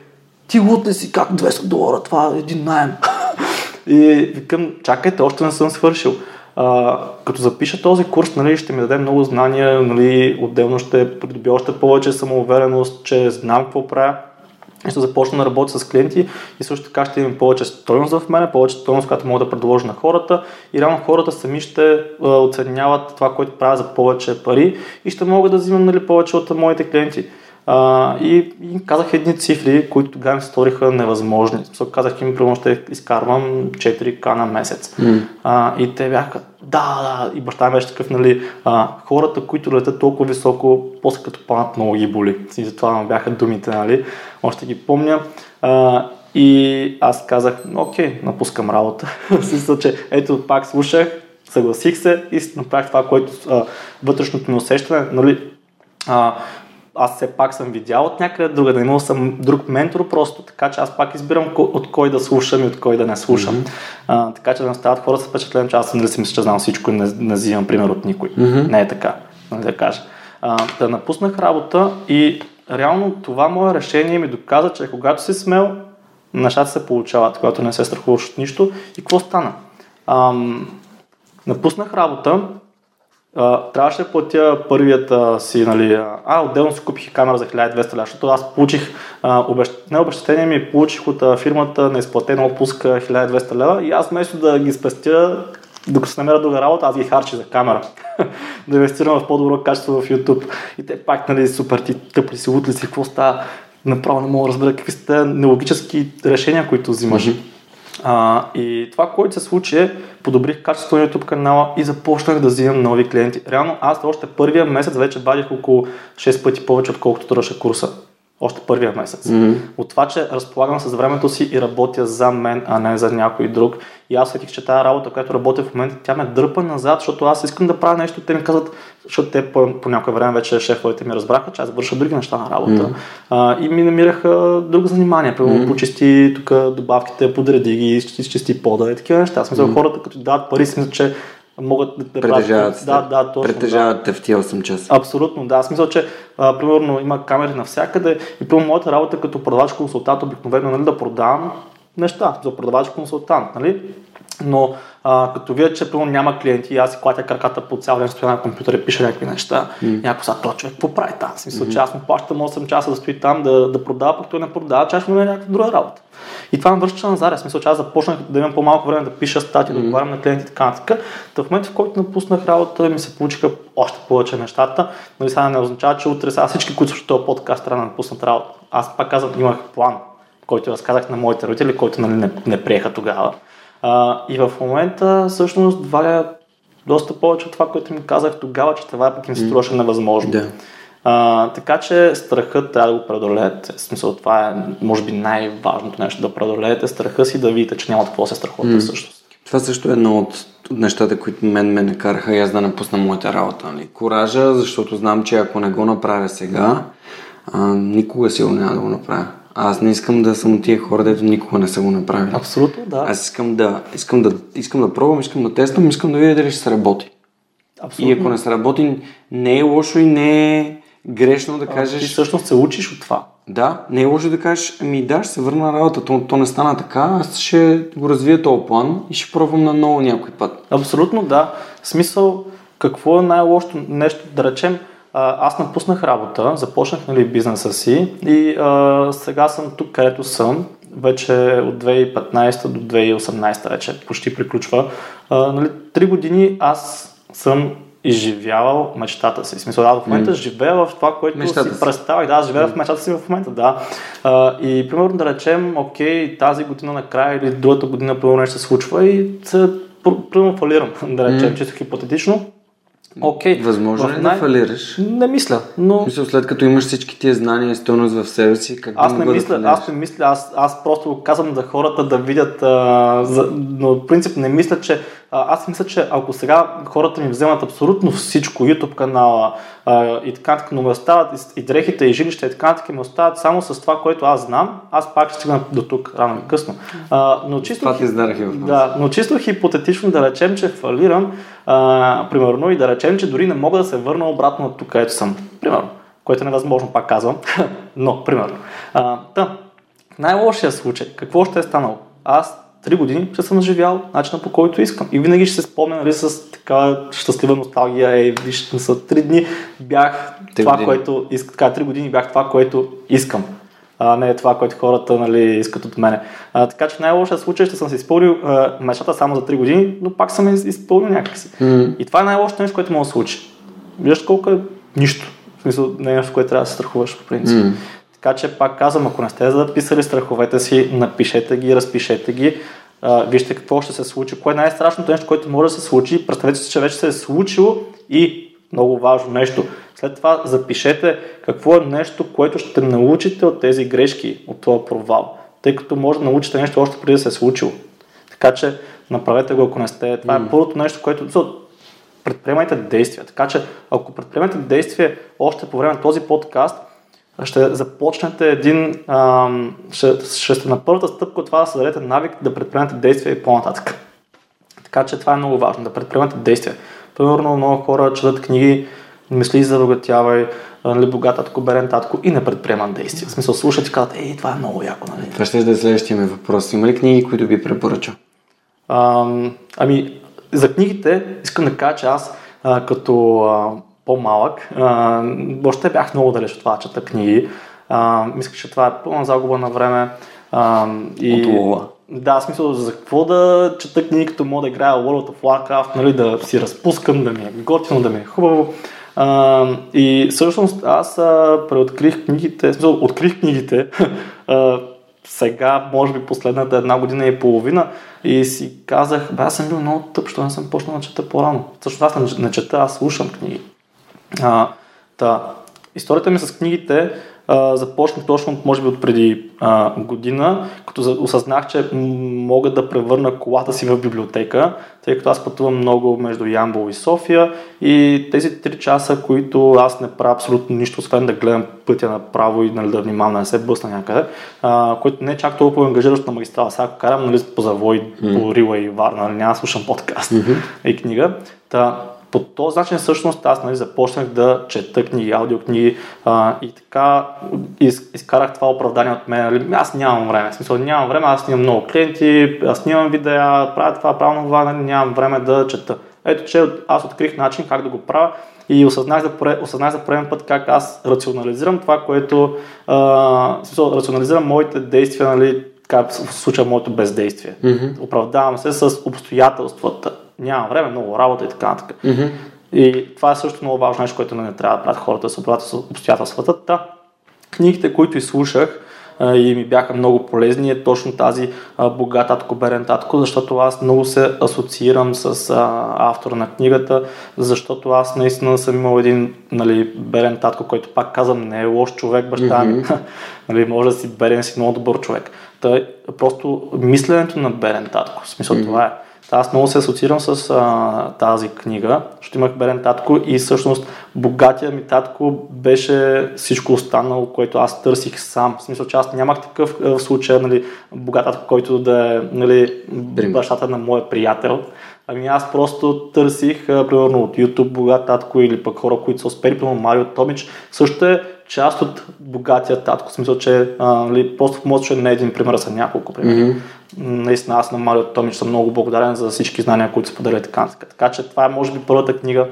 ти лут ли си, как 200 долара, това е един найем. и викам, чакайте, още не съм свършил. А, като запиша този курс, нали, ще ми даде много знания, нали, отделно ще придобия още повече самоувереност, че знам какво правя и ще започна да работя с клиенти и също така ще имам повече стойност в мене, повече стойност, която мога да предложа на хората и реално хората сами ще оценяват това, което правя за повече пари и ще мога да взимам нали, повече от моите клиенти. А, и, и казах едни цифри, които тогава ми се сториха невъзможни. Смисъл, казах им, примерно ще изкарвам 4к на месец. А, и те бяха, да, да, и баща ми беше такъв, нали, а, хората, които летят толкова високо, после като паднат много ги боли. И затова бяха думите, нали, още ги помня. А, и аз казах, окей, напускам работа. Смисъл, че ето пак слушах, съгласих се и направих това, което а, вътрешното ми усещане, нали, а, аз все пак съм видял от някъде друга, да имал съм друг ментор просто, така че аз пак избирам от кой да слушам и от кой да не слушам. Mm-hmm. А, така че да не стават хора с впечатление, че аз съм нали си мисля, че знам всичко и не, не взимам пример от никой. Mm-hmm. Не е така, нали да кажа. А, да напуснах работа и реално това мое решение ми доказа, че когато си смел, нещата се получават, когато не се страхуваш от нищо. И какво стана? Ам, напуснах работа, трябваше да платя първият а, си, нали, а, отделно си купих камера за 1200 лева, защото аз получих, а, обещ... не обещатение ми, получих от а, фирмата на изплатена отпуска 1200 лева и аз вместо да ги спестя, докато се намеря друга работа, аз ги харчи за камера. да инвестирам в по-добро качество в YouTube. И те пак, нали, супер ти тъпли си, утли си, какво става? Направо не мога да разбера какви са те нелогически решения, които взимаш. А, и това, което се случи е, подобрих качеството на YouTube канала и започнах да взимам нови клиенти. Реално аз още първия месец вече вадих около 6 пъти повече, отколкото тръгваше курса. Още първия месец. Mm-hmm. От това, че разполагам с времето си и работя за мен, а не за някой друг. И аз сетих, че тази работа, която работя в момента, тя ме дърпа назад, защото аз искам да правя нещо. Те ми казват, защото те по, по някое време вече шефовете ми разбраха, че аз върша други неща на работа. Mm-hmm. А, и ми намираха друго занимание. Примерно mm-hmm. почисти тук добавките, подреди ги, изчисти пода и такива неща. Смисъл, mm-hmm. хората като дават пари, си мислят, че могат да, да Притежават. Да, да, точно. Притежават те в тия 8 часа. Абсолютно, да. Смисъл, че а, примерно има камери навсякъде и примерно моята работа като продавач консултант обикновено нали, да продавам неща за продавач консултант, нали? Но а, като видя, че примерно няма клиенти и аз си клатя краката по цял ден стоя на компютъра и пиша някакви неща, mm. някой са, то човек какво прави там? Смисъл, че аз му плащам 8 часа да стои там да, да продава, пък той не продава, че аз ще някаква друга работа. И това ме връща назад. В смисъл, че аз започнах да имам по-малко време да пиша статии, да отговарям на клиенти и така нататък. Та в момента, в който напуснах работа, ми се получиха още повече нещата. Нали, сега не означава, че утре сега всички, които слушат този подкаст, трябва да напуснат работа. Аз пак казвам, имах план, който разказах на моите родители, който нали, не, не приеха тогава. А, и в момента всъщност валя доста повече от това, което ми казах тогава, че това пък им се струваше невъзможно. Да. А, така че страхът трябва да го преодолеете. В смисъл, това е, може би, най-важното нещо да преодолеете страха си, да видите, че няма какво се страхувате всъщност. Това също е едно от, от нещата, които мен ме накараха и аз да напусна моята работа. Нали? Коража, защото знам, че ако не го направя сега, а, никога сигурно няма да го направя. Аз не искам да съм от тия хора, дето никога не са го направили. Абсолютно, да. Аз искам да, искам да, искам да пробвам, искам да тествам, искам да видя дали ще се работи. Абсолютно. И ако не се работи, не е лошо и не е грешно да Ти кажеш... всъщност се учиш от това. Да, не е лошо да кажеш, ами да, ще се върна на работа, то, то не стана така, аз ще го развия този план и ще пробвам на ново някой път. Абсолютно, да. В смисъл, какво е най-лошото нещо, да речем, а, аз напуснах работа, започнах нали, бизнеса си и а, сега съм тук, където съм. Вече от 2015 до 2018 вече почти приключва. А, нали, три години аз съм изживявал мечтата си. В смисъл, аз в момента mm. живея в това, което Мечтата си си. представях. Да, аз живея в мечтата си в момента, да. А, и примерно да речем, окей, тази година накрая или другата година примерно нещо се случва и се пр- примерно фалирам, да речем, чисто хипотетично. Окей. Възможно В ли най- да фалираш? Не мисля, но Мисля, след като имаш всички тия знания и стойност в себе си, как Аз да не мога мисля, да аз не мисля, аз, аз просто казвам за хората да видят, а, за, но в принцип не мисля, че, аз мисля, че ако сега хората ми вземат абсолютно всичко, YouTube канала а, и така нататък, но ме остават и, и дрехите, и жилища и така нататък, ме остават само с това, което аз знам, аз пак ще стигна до тук, рано или късно. А, но чисто, Това ти издарах и в нас. да, но чисто хипотетично да речем, че фалирам, а, примерно, и да речем, че дори не мога да се върна обратно от тук, където съм. Примерно, което е невъзможно, пак казвам, но, примерно. А, та, най-лошия случай, какво ще е станало? Аз три години ще съм живял начина по който искам. И винаги ще се спомня нали, с така щастлива носталгия. Ей, виж, са три дни бях Три това, години. което искам. Така, три години бях това, което искам. А не това, което хората нали, искат от мене. А, така че най-лошия случай ще съм се изпълнил а, мечтата само за 3 години, но пак съм изпълнил някакси. М. И това е най-лошото нещо, което може да случи. Виждаш колко е нищо. В смисъл, не е нещо, което трябва да се страхуваш по принцип. М. Така че пак казвам, ако не сте записали страховете си, напишете ги, разпишете ги, а, вижте какво ще се случи, кое е най-страшното нещо, което може да се случи. Представете си, че вече се е случило и много важно нещо. След това запишете какво е нещо, което ще научите от тези грешки, от този провал. Тъй като може да научите нещо още преди да се е случило. Така че направете го, ако не сте. Това е първото нещо, което... Предприемайте действия. Така че, ако предприемете действие още по време на този подкаст, ще започнете един, ам, ще, ще сте на първата стъпка от това да създадете навик да предприемате действия и по-нататък. Така че това е много важно, да предприемате действия. Примерно много хора четат книги, мисли за богатявай, нали, богат татко, берен татко и не предприемат действия. В смисъл слушат и казват, ей, това е много яко, нали? Това ще да е следващия ми въпрос. Има ли книги, които би препоръчал? Ам, ами, за книгите искам да кажа, че аз а, като а, по-малък, а, още бях много далеч от това, да чета книги. А, мислех, че това е пълна загуба на време. А, и, От. Да, смисъл, за какво да чета книги, като мога да играя World of Warcraft, нали, да си разпускам, да ми е готино, да ми е хубаво. А, и всъщност аз а, преоткрих книгите, смисъл, открих книгите а, сега, може би последната една година и половина и си казах, бе, аз съм бил много тъп, що не съм почнал да чета по-рано. Всъщност аз не, не чета, аз слушам книги. А, та, историята ми с книгите а, започнах точно, може би от преди а, година, като осъзнах, че мога да превърна колата си в библиотека, тъй като аз пътувам много между Ямбол и София и тези 3 часа, които аз не правя абсолютно нищо, освен да гледам пътя направо и нали, да внимавам да не се блъсна някъде, а, което не е чак толкова ангажиращо на магистрала. Сега карам нали, по завой, по Рила и Варна, нали, няма да слушам подкаст и книга. Та, по този начин всъщност аз нали, започнах да чета книги, аудиокниги а, и така из, изкарах това оправдание от мен. Нали, аз нямам време. В смисъл, нямам време, аз имам много клиенти, аз снимам видеа, правя това, правя това, нали, нямам време да чета. Ето, че аз открих начин как да го правя и осъзнах за, поре- осъзнах за пореден път как аз рационализирам това, което а, смисъл, рационализирам моите действия, нали, така в случая моето бездействие. Мгм. Оправдавам се с обстоятелствата. Нямам време, много работа и така нататък. Мгм. И това е също много важно нещо, което не трябва да правят хората с оправдат с обстоятелствата. Та, книгите, които изслушах а, и ми бяха много полезни е точно тази а, богат татко, берен татко, защото аз много се асоциирам с а, автора на книгата, защото аз наистина съм имал един нали, берен татко, който пак казвам не е лош човек, баща ми. нали, може да си берен си много добър човек. Та, просто мисленето на берен татко, в смисъл това е. Аз много се асоциирам с а, тази книга, защото имах берен татко и всъщност богатия ми татко беше всичко останало, което аз търсих сам. В смисъл, че аз нямах такъв а, случай, нали, богат татко, който да е нали, бащата на моя приятел. Ами аз просто търсих, а, примерно от YouTube богат татко или пък хора, които са успели, примерно Марио Томич, също е част от богатия татко. В смисъл, че а, нали, просто в моят не е един пример, са няколко примера. Мгм. Наистина аз на Марио Томич съм много благодарен за всички знания, които споделя така. Така че това е може би първата книга,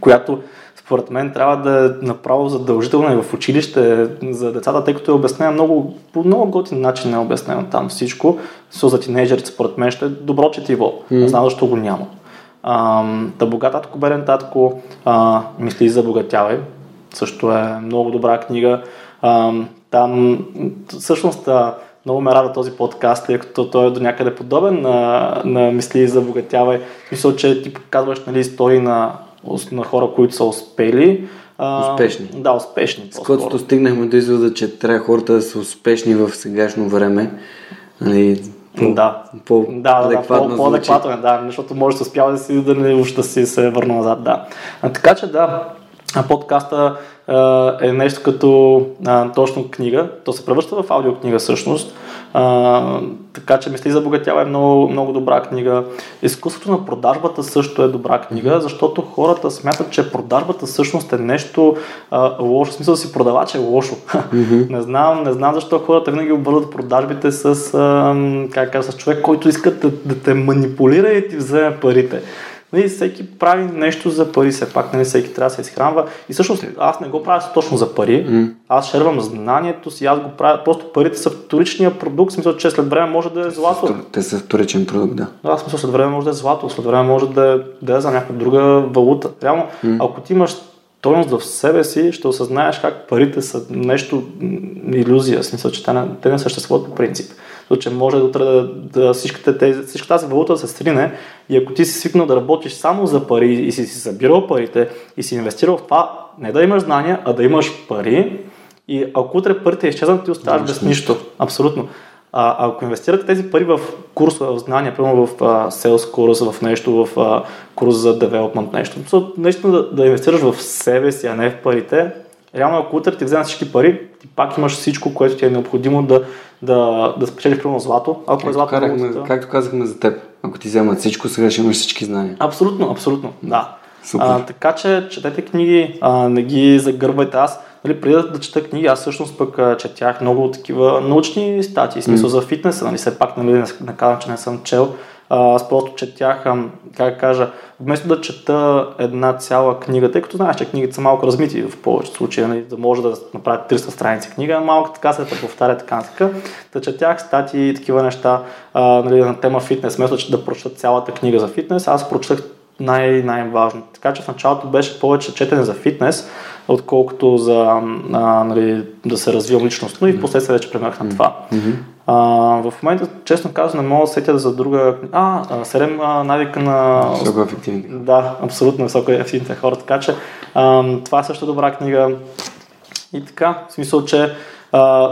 която според мен трябва да е направо задължителна и в училище за децата, тъй като е обяснено много, по много готин начин е обяснено там всичко. Со за тинейджерите според мен ще е добро четиво. Не знам защо го няма. Ам, Та богат татко, берен татко, а, мисли за богатявай. Също е много добра книга. Ам, там всъщност а, много ме рада този подкаст, тъй като той е до някъде подобен на, на мисли за богатявай. Мисля, че ти показваш нали, истории на на хора, които са успели. А, успешни. Да, успешни. С което стигнахме до извода, че трябва хората да са успешни в сегашно време. Нали, по, да. По, да, да, по, по-адекватно е, да, защото може да успява да си да не да си се върна назад, да. А, така че да, подкаста е нещо като а, точно книга. То се превръща в аудиокнига всъщност. А, така че Мисли за богатява е много, много добра книга. Изкуството на продажбата също е добра книга, защото хората смятат, че продажбата всъщност е нещо а, лошо. В смисъл да си продавач е лошо. Mm-hmm. не, знам, не знам защо хората винаги обвързват продажбите с, а, как кажа, с човек, който иска да, да те манипулира и ти вземе парите. Нали, всеки прави нещо за пари, все пак, нали, всеки трябва да се изхранва. И всъщност аз не го правя точно за пари, mm. аз шервам знанието си, аз го правя, просто парите са вторичния продукт, смисъл, че след време може да е злато. Те са вторичен продукт, да. Да, смисъл, след време може да е злато, след време може да е, да е за някаква друга валута. Реално, mm. ако ти имаш стойност в себе си, ще осъзнаеш как парите са нещо иллюзия, в смисъл, че те не, те не съществуват по принцип че може да, да, да всичката, тези, всичката тази валута да се срине и ако ти си свикнал да работиш само за пари и си си събирал парите и си инвестирал в това, не да имаш знания, а да имаш пари и ако утре парите изчезнат, ти оставаш без нищо. Абсолютно. А, ако инвестирате тези пари в курсове, в знания, примерно в а, sales курс, в нещо, в а, курс за development, нещо, нещо да, да инвестираш в себе си, а не в парите, реално ако утре ти вземат всички пари, ти пак имаш всичко, което ти е необходимо да, да, да спечелиш примерно злато. Ако е злато, карахме, да... Както казахме за теб, ако ти вземат всичко, сега ще имаш всички знания. Абсолютно, абсолютно, да. Супер. А, така че четете книги, а, не ги загърбайте. Аз нали, преди да, чета книги, аз всъщност пък четях много такива научни статии, смисъл mm. за фитнеса, нали, все пак нали, не, не казвам, че не съм чел аз просто четях, как кажа, вместо да чета една цяла книга, тъй като знаеш, че книгите са малко размити в повечето случаи, нали, да може да направят 300 страници книга, малко така се повтаря така така. Да четях статии и такива неща а, нали, на тема фитнес, вместо че да прочета цялата книга за фитнес, аз прочетах най- най-важно. Така че в началото беше повече четене за фитнес, отколкото за а, нали, да се развивам личностно и в последствие вече преминах на това. Mm-hmm. А, в момента, честно казвам, не мога да сетя за друга... А, седем навика на... Високо ефективни. Да, абсолютно високо ефективните хора, така че а, това е също добра книга. И така, в смисъл, че а,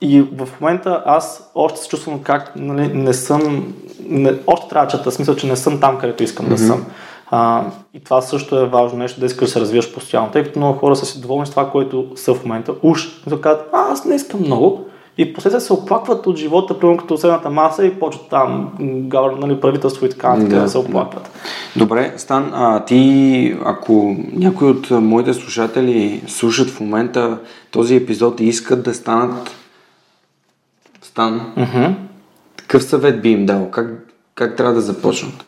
и в момента аз още се чувствам как нали, не съм, не, още трябва да чета, смисъл, че не съм там, където искам mm-hmm. да съм. А, и това също е важно нещо, да искаш да се развиваш постоянно, тъй като много хора са си доволни с това, което са в момента. Уж, като казват, аз не искам много, и последствие се оплакват от живота, примерно като средната маса и почват там нали, правителство и така, така да, да се оплакват. Да. Добре, Стан, а ти, ако някои от моите слушатели слушат в момента този епизод и искат да станат Стан, mm-hmm. какъв съвет би им дал? Как, как трябва да започнат?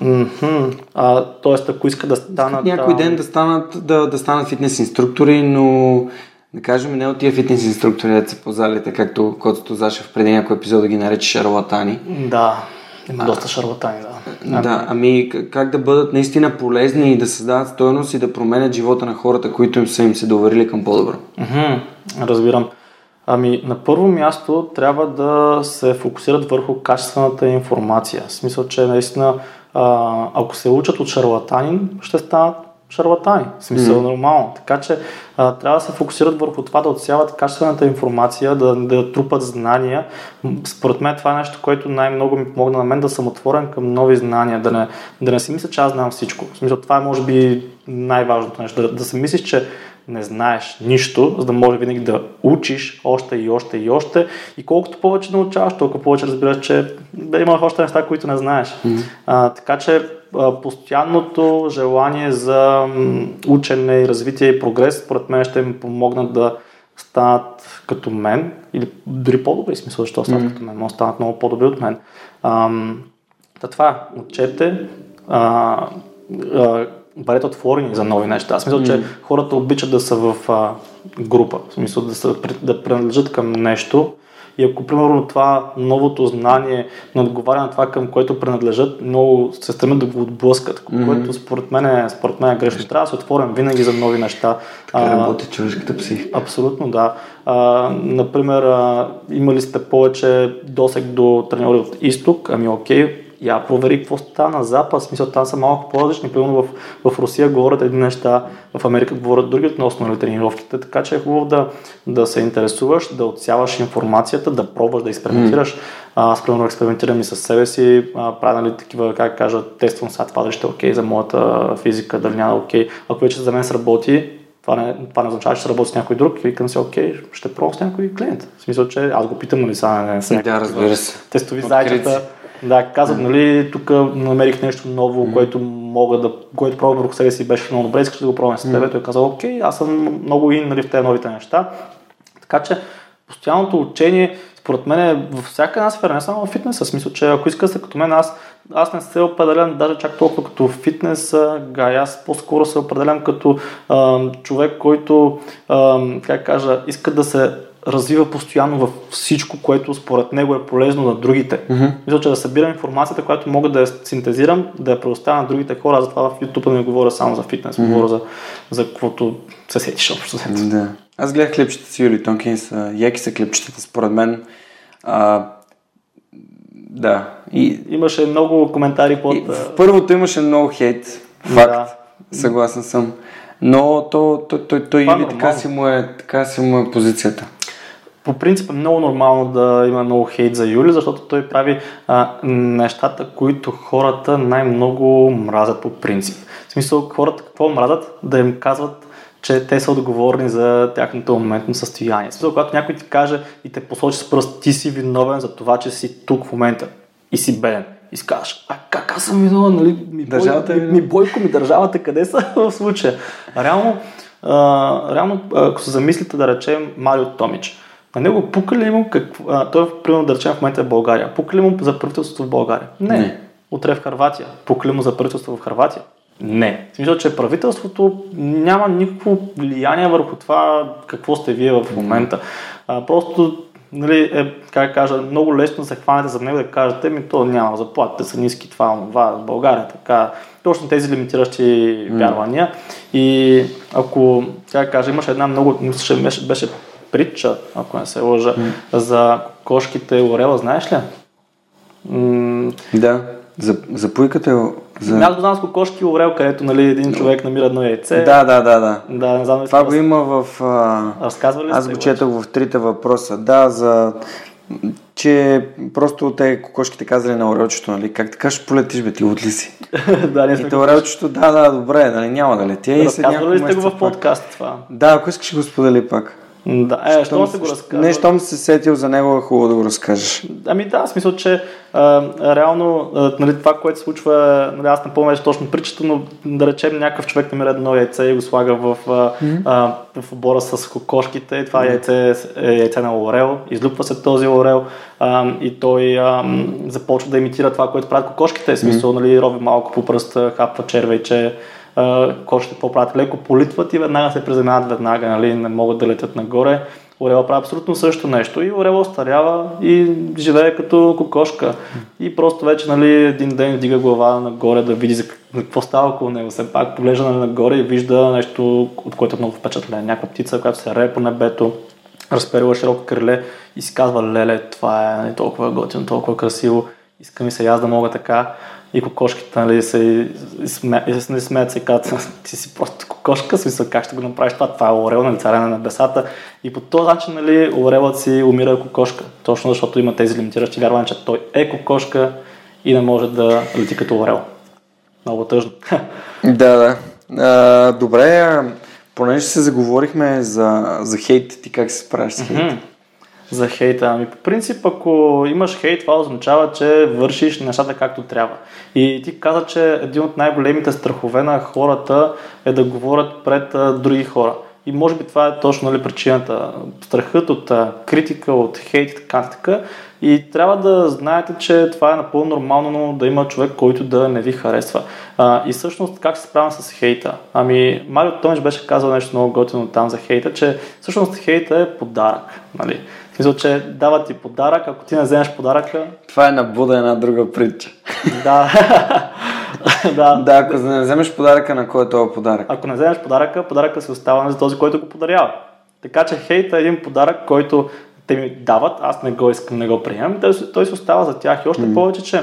Mm-hmm. А, тоест, ако искат да станат... Някой ден да станат, да, да станат фитнес инструктори, но да кажем, не от тия фитнес инструктори, да се позалите, както Коцето Зашев преди някой епизод да ги нарече шарлатани. Да, има а, доста шарлатани, да. Да, ами как да бъдат наистина полезни и да създават стоеност и да променят живота на хората, които им са им се доверили към по-добро. Mm-hmm, разбирам. Ами, на първо място трябва да се фокусират върху качествената информация. В смисъл, че наистина, а, ако се учат от шарлатанин, ще станат шарлатани. В смисъл mm. нормално. Така че а, трябва да се фокусират върху това да отсяват качествената информация, да, да трупат знания. Според мен това е нещо, което най-много ми помогна на мен да съм отворен към нови знания, да не, да не си мисля, че аз знам всичко. В смисъл това е може би най-важното нещо. Да, да се мислиш, че не знаеш нищо, за да може винаги да учиш още и още и още. И колкото повече научаваш, толкова повече разбираш, че да има още неща, които не знаеш. Mm-hmm. А, така че постоянното желание за учене и развитие и прогрес, според мен ще им помогнат да станат като мен, или дори по-добри, смисъл, защо станат mm-hmm. като мен, но станат много по-добри от мен. Ам, да това, учете, а, а, бъдете отворени за нови неща. Аз смисъл, mm. че хората обичат да са в а, група, в смисъл да, са, да принадлежат към нещо и ако, примерно, това новото знание не отговаря на това, към което принадлежат, много се стремят да го отблъскат, mm-hmm. което според мен, е, според мен е грешно. Трябва да се отворим винаги за нови неща. Така работи човешката психика. Абсолютно, да. А, например, а, имали сте повече досег до треньори от изток, ами окей, я провери какво става на Запад, смисъл там са малко по-различни. Примерно в, в Русия говорят едни неща, в Америка говорят други относно нали, тренировките, така че е хубаво да, да се интересуваш, да отсяваш информацията, да пробваш да експериментираш. Mm. Аз примерно експериментирам и с себе си, правя нали, такива, как кажа, тествам сега това дали ще е окей за моята физика, дали няма окей. Ако вече за мен сработи, това не, това не означава, че ще работи с някой друг. Викам си, окей, ще пробвам с някой клиент. В смисъл, че аз го питам, нали, сега не са Да, разбира се. Тестови зайчета. Да, казват, нали, тук намерих нещо ново, mm. което мога да, което пробвам върху себе си беше много добре, искаш да го пробвам с теб. Mm. Той каза, окей, аз съм много ин нали, в тези новите неща. Така че постоянното учение, според мен е във всяка една сфера, не само в фитнеса. Смисъл, че ако искаш да като мен, аз, аз не се определям даже чак толкова като фитнес гай. Аз по-скоро се определям като а, човек, който, а, как кажа, иска да се развива постоянно във всичко, което според него е полезно на другите. Mm-hmm. Мисля, че да събирам информацията, която мога да я синтезирам, да я предоставя на другите хора. Затова в YouTube не говоря само за фитнес, mm-hmm. говоря за, за каквото се сетиш общо. Да. Аз гледах клипчета с Юли Тонкинс, яки са клипчетата според мен. А, да. И, имаше много коментари под... И в първото имаше много хейт. Факт. Да. Съгласен съм. Но то, то, то, то, то или така си, му е, така си му е позицията. По принцип е много нормално да има много хейт за Юли, защото той прави а, нещата, които хората най-много мразят по принцип. В смисъл, хората какво мразят? Да им казват че те са отговорни за тяхното моментно състояние. Смисъл, когато някой ти каже и те посочи с пръст, ти си виновен за това, че си тук в момента и си беден. И си кажеш, а как аз съм виновен, нали? Ми, държавата бой, ми, ми, бойко ми държавата, къде са в случая? Реално, а, реално, ако се замислите да речем Марио Томич, на него пука ли му, какво, а, той примерно да речем в момента е в България, пука ли му за правителството в България? Не. Не. Утре в Харватия. Пука ли му за правителство в Харватия? Не. В смисъл, че правителството няма никакво влияние върху това какво сте вие в момента. А, просто нали, е, как кажа, много лесно се хванете за него да кажете, ми то няма, заплатите са ниски, това, това, в България, така. Точно тези лимитиращи mm. вярвания. И ако, как кажа, имаше една много, мисля, беше, беше притча, ако не се лъжа, mm. за кошките Орела, знаеш ли? М- да. За, за пуйката за... Аз го знам с кокошки Орел, където нали, един човек намира едно яйце. Да, да, да. да. да не знам, Това го има в... А... Разказва ли Аз го четох в трите въпроса. Да, за че просто те кокошките казали на орелчето, нали, как така ще полетиш, бе, ти от ли си? да, не И те орелчето, да, да, добре, нали, няма да летя. Разказвали ли сте го в подкаст това? Да, ако искаш го сподели пак. Да, е, що се го разказва? Не, щом се сетил за него, е хубаво да го разкажеш. Ами да, в смисъл, че а, реално а, нали, това, което се случва, нали, аз не помня точно причата, но да речем някакъв човек намира едно яйце и го слага в, mm-hmm. а, в обора с кокошките и това mm-hmm. яйце е яйце на орел, излюпва се този орел а, и той а, започва да имитира това, което правят кокошките, в смисъл, mm-hmm. нали, роби малко по пръста, хапва червейче, кошите какво правят? Леко политват и веднага се приземяват веднага, нали? не могат да летят нагоре. Орела прави абсолютно също нещо и Орела остарява и живее като кокошка. И просто вече нали, един ден вдига глава нагоре да види за какво става около него. Все пак поглежда нали, нагоре и вижда нещо, от което е много впечатлен. Някаква птица, която се рее по небето, разперила широко криле и си казва, леле, това е нали, толкова готино, толкова красиво. Иска ми се аз да мога така и кокошките нали, се смеят, смеят се казват, ти си просто кокошка, смисъл как ще го направиш това, това е орел, нали, царя на небесата. И по този начин нали, орелът си умира кокошка, точно защото има тези лимитиращи вярвания, че той е кокошка и не може да лети като орел. Много тъжно. Да, да. А, добре, понеже се заговорихме за, за хейт, ти как се справяш с хейт? Mm-hmm за хейта. Ами по принцип, ако имаш хейт, това означава, че вършиш нещата както трябва. И ти каза, че един от най-големите страхове на хората е да говорят пред а, други хора. И може би това е точно нали, причината. Страхът от а, критика, от хейт и така нататък. И трябва да знаете, че това е напълно нормално да има човек, който да не ви харесва. А, и всъщност как се справям с хейта? Ами, Марио Томич беше казал нещо много готино там за хейта, че всъщност хейта е подарък. Нали? Мисля, че дава ти подарък, ако ти не вземеш подаръка... Това е на Буда една друга притча. да. да. да, ако не вземеш подаръка, на кой е този подарък? Ако не вземеш подаръка, подаръка се остава за този, който го подарява. Така че хейта е един подарък, който те ми дават, аз не го искам, не го приемам, той, той се остава за тях и още mm. повече, че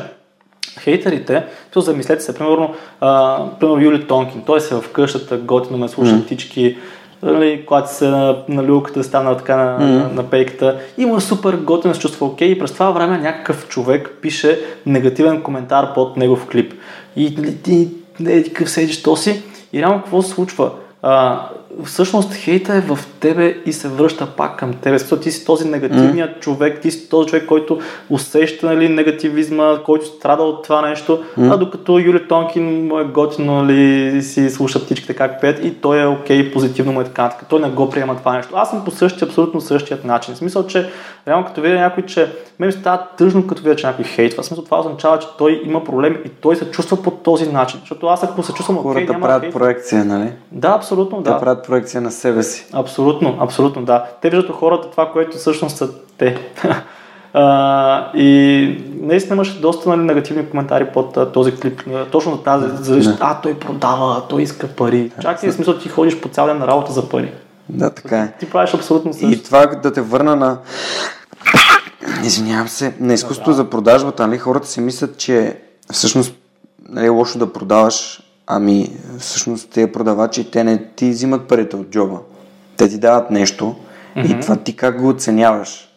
хейтерите, то замислете се, примерно, а, примерно Юли Тонкин, той се в къщата, готино ме слуша mm. птички, нали, когато се на, на люлката, стана така на, mm. на, на пейката. И му е супер готин, се чувства окей. И през това време някакъв човек пише негативен коментар под негов клип. И ти, не, какъв седиш то си. И реално какво се случва? А, всъщност хейта е в тебе и се връща пак към тебе. Защото ти си този негативният mm. човек, ти си този човек, който усеща нали, негативизма, който страда от това нещо, mm. а докато Юли Тонкин му е готино нали, си слуша птичките как пеят и той е окей, okay, позитивно му е така, така. Той не го приема това нещо. Аз съм по същия, абсолютно същият начин. В смисъл, че реално като видя някой, че мен ми става тъжно като видя, че някой хейтва. В смисъл това означава, че той има проблеми и той се чувства по този начин. Защото аз ако се чувствам окей, Хората няма правят хейт. проекция, нали? Да, абсолютно, Те да. правят проекция на себе си. Абсолютно, абсолютно, да. Те виждат у хората това, което всъщност са те. А, и наистина имаше доста нали, негативни коментари под а, този клип. Точно за тази, за, а той продава, той иска пари. Чакай, в смисъл ти ходиш по цял ден на работа за пари. Да, така е. Ти правиш абсолютно също. И това да те върна на... Извинявам се, на изкуството за продажбата, нали? Хората си мислят, че всъщност нали, е лошо да продаваш, ами всъщност тези продавачи, те не ти взимат парите от джоба. Те ти дават нещо и това ти как го оценяваш.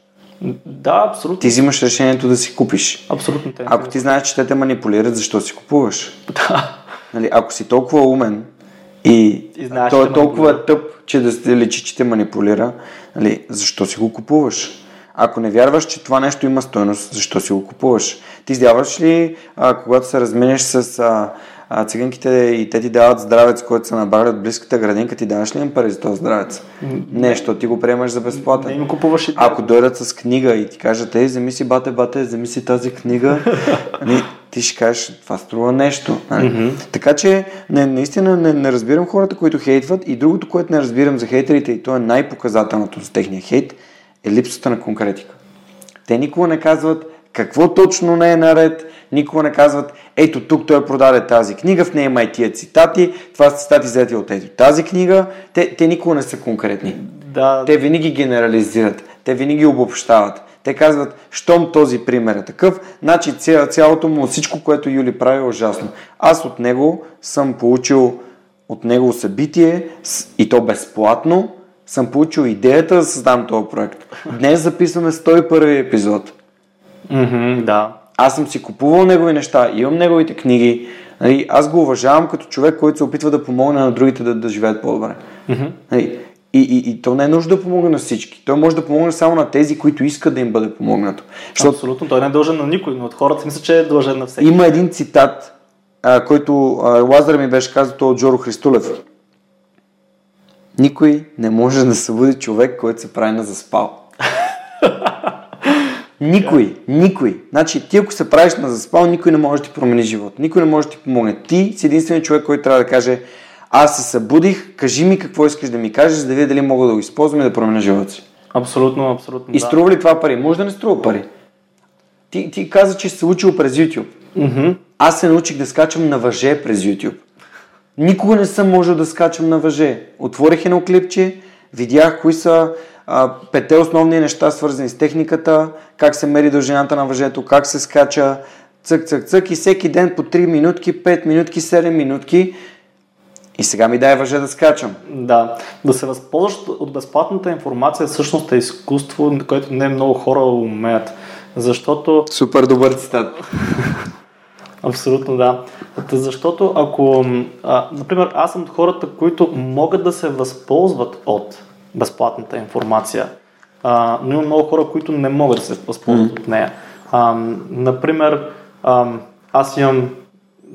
Да, абсолютно. Ти взимаш решението да си купиш. Абсолютно те. Ако ти знаеш, че те те манипулират, защо си купуваш? Да. Нали, ако си толкова умен и, И знаеш, той е толкова манипулира. тъп, че да се лечи, че те манипулира, нали, защо си го купуваш? Ако не вярваш, че това нещо има стойност, защо си го купуваш? Ти издяваш ли, а, когато се разменяш с а, а, циганките и те ти дават здравец, който са набрали от близката градинка, ти даваш ли им пари за този здравец? Не, защото ти го приемаш за безплатен. Не им купуваш и Ако дойдат с книга и ти кажат, ей, вземи си бате, бате, вземи си тази книга, ти ще кажеш, това струва нещо. Нали? Mm-hmm. Така че, не, наистина не, не разбирам хората, които хейтват и другото, което не разбирам за хейтерите и то е най-показателното за техния хейт, е липсата на конкретика. Те никога не казват какво точно не е наред, никога не казват, ето тук той продаде тази книга, в нея има и тия цитати, това са цитати взети от ето тази книга. Те, те никога не са конкретни. Да, Те винаги генерализират, те винаги обобщават. Те казват, щом този пример е такъв, значи ця, цялото му, всичко, което Юли прави е ужасно. Аз от него съм получил от него събитие и то безплатно, съм получил идеята да създам този проект. Днес записваме 101 епизод. Мгм, да. Аз съм си купувал негови неща, имам неговите книги. Нали, аз го уважавам като човек, който се опитва да помогне на другите да, да живеят по-добре. Нали, и, и, и то не е нужда да помогне на всички. Той може да помогне само на тези, които искат да им бъде помогнато. Защото Абсолютно, той не е дължен на никой, но от хората мисля, че е дължен на всеки. има един цитат, а, който а, Лазар ми беше казал, той е от Джоро Христулев. Никой не може да събуди човек, който се прави на заспал. Никой, никой. Значи, ти ако се правиш на заспал, никой не може да ти промени живот. Никой не може да ти помогне. Ти си единственият човек, който трябва да каже аз се събудих, кажи ми какво искаш да ми кажеш, за да видя дали мога да го използвам и да променя живота си. Абсолютно, абсолютно. И да. струва ли това пари? Може да не струва пари. Ти, ти каза, че се учил през YouTube. Мгм. Аз се научих да скачам на въже през YouTube. Никога не съм можел да скачам на въже. Отворих едно клипче, видях кои са пете основни неща, свързани с техниката, как се мери дължината на въжето, как се скача, цък, цък, цък и всеки ден по 3 минутки, 5 минутки, 7 минутки. И сега ми дай въже да скачам. Да, да се възползваш от безплатната информация всъщност е изкуство, което не много хора умеят. Защото, Супер добър цитат. абсолютно да. Защото ако, а, например, аз съм от хората, които могат да се възползват от безплатната информация, а, но има много хора, които не могат да се възползват от нея. А, например, а, аз имам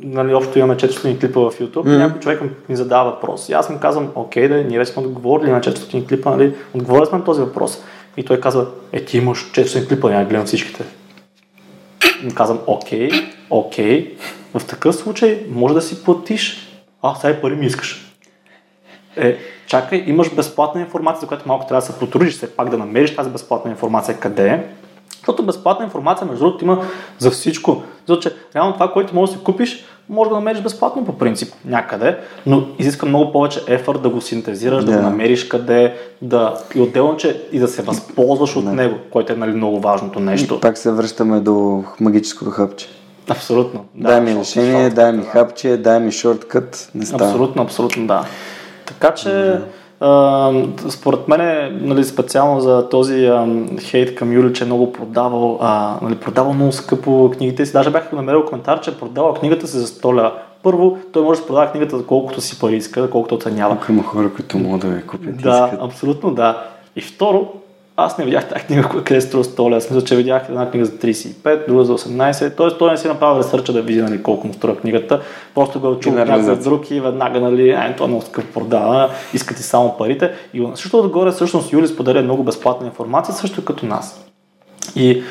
нали, общо имаме 400 клипа в YouTube, mm-hmm. някой човек ми задава въпрос. И аз му казвам, окей, да, ние вече сме отговорили на 400 клипа, нали, отговорили сме на този въпрос. И той казва, е, ти имаш 400 клипа, няма гледам всичките. И казвам, окей, окей, в такъв случай може да си платиш. А, сега пари ми искаш. Е, чакай, имаш безплатна информация, за която малко трябва да се потрудиш, все пак да намериш тази безплатна информация къде е. Защото безплатна информация, между другото, има за всичко. Защото, че реално това, което можеш да си купиш, може да намериш безплатно по принцип някъде, но изиска много повече ефорт да го синтезираш, да, Да. го намериш къде, да и отделно, че и да се възползваш от него, което е нали, много важното нещо. Пак се връщаме до магическото хъпче. Абсолютно. Да, дай ми решение, дай ми хапче, дай ми шорткът. Не става. Абсолютно, абсолютно, да. Така че, mm-hmm. а, според мен, нали, специално за този а, хейт към Юли, че е много продавал, а, нали, продавал много скъпо книгите си. Даже бях намерил коментар, че е продавал книгата си за 100 лева. Първо, той може да продава книгата за колкото си пари иска, колкото оценява. Ако има хора, които могат да я купят. Да, искат. абсолютно да. И второ, аз не видях тази книга, къде струва 100 лева. Смисъл, че видях една книга за 35, друга за 18. Тоест, той не си направил ресърча да види нали, колко му струва книгата. Просто го е чул някой друг и веднага, нали, ай, това е много скъп продава, искате само парите. И също отгоре, всъщност, Юли споделя много безплатна информация, също като нас. И,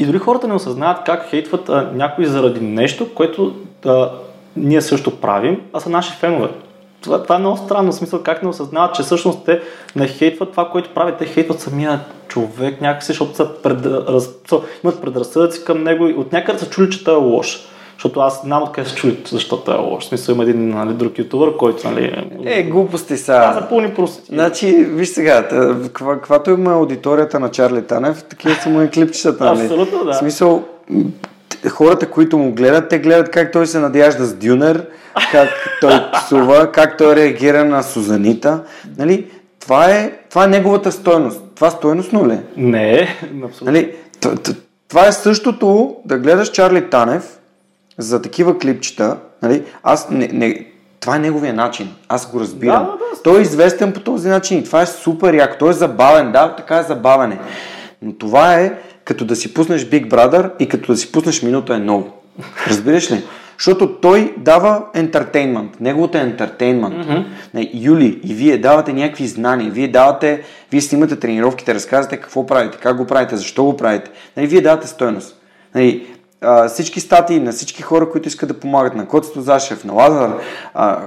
и дори хората не осъзнават как хейтват а, някой заради нещо, което а, ние също правим, а са наши фенове това, това е много странно, смисъл как не осъзнават, че всъщност те не хейтват това, което правят, те хейтват самия човек някакси, защото са пред, раз, имат предразсъдъци към него и от някъде са чули, че той е лош. Защото аз знам откъде се чули, защо той е лош. В смисъл има един нали, друг ютубър, който нали... Е, глупости са. Това са пълни прости. Значи, виж сега, каквато има аудиторията на Чарли Танев, такива са му и клипчетата. Нали? Абсолютно, да. В смисъл, хората, които му гледат, те гледат как той се надяжда с Дюнер, как той псува, как той реагира на Сузанита. Нали? Това, е, това е неговата стойност. Това стойностно ли? Не, абсолютно. Нали? Това е същото да гледаш Чарли Танев за такива клипчета. Нали? Аз не, не, това е неговия начин. Аз го разбирам. Да, да, той е известен по този начин и това е супер яко. Той е забавен. Да, така е забавене. Но това е като да си пуснеш Big Brother и като да си пуснеш минута е много. Разбираш ли? Защото той дава ентертейнмент. Неговото е ентертейнмент. Mm-hmm. Юли и вие давате някакви знания. Вие давате, вие снимате тренировките, разказвате какво правите, как го правите, защо го правите. Нали, вие давате стойност. Нали, а, всички статии на всички хора, които искат да помагат, на Коцето Зашев, на Лазар, а,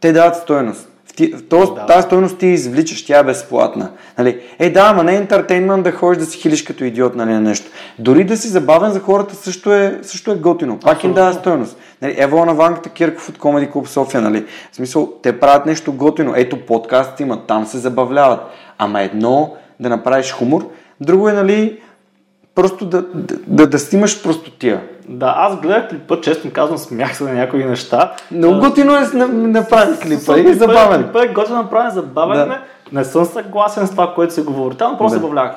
те дават стойност. Ти, то, да. Тази стойност ти извличаш, тя е безплатна. Нали? Е, да, ама не е ентертейнмент да ходиш да си хилиш като идиот нали, на нещо. Дори да си забавен за хората също е, също е готино. Пак им дава стойност. Нали, ево на Ванката Кирков от Comedy Club София. Нали? В смисъл, те правят нещо готино. Ето подкаст имат, там се забавляват. Ама едно да направиш хумор, друго е, нали, просто да, да, да, да снимаш простотия. Да, аз гледах клипа, честно казвам, смях се на някои неща. Много готино е направен клипа и забавен. Клипа е готино направен, забавен да. Не съм съгласен с това, което се говори. Там просто да. забавлях.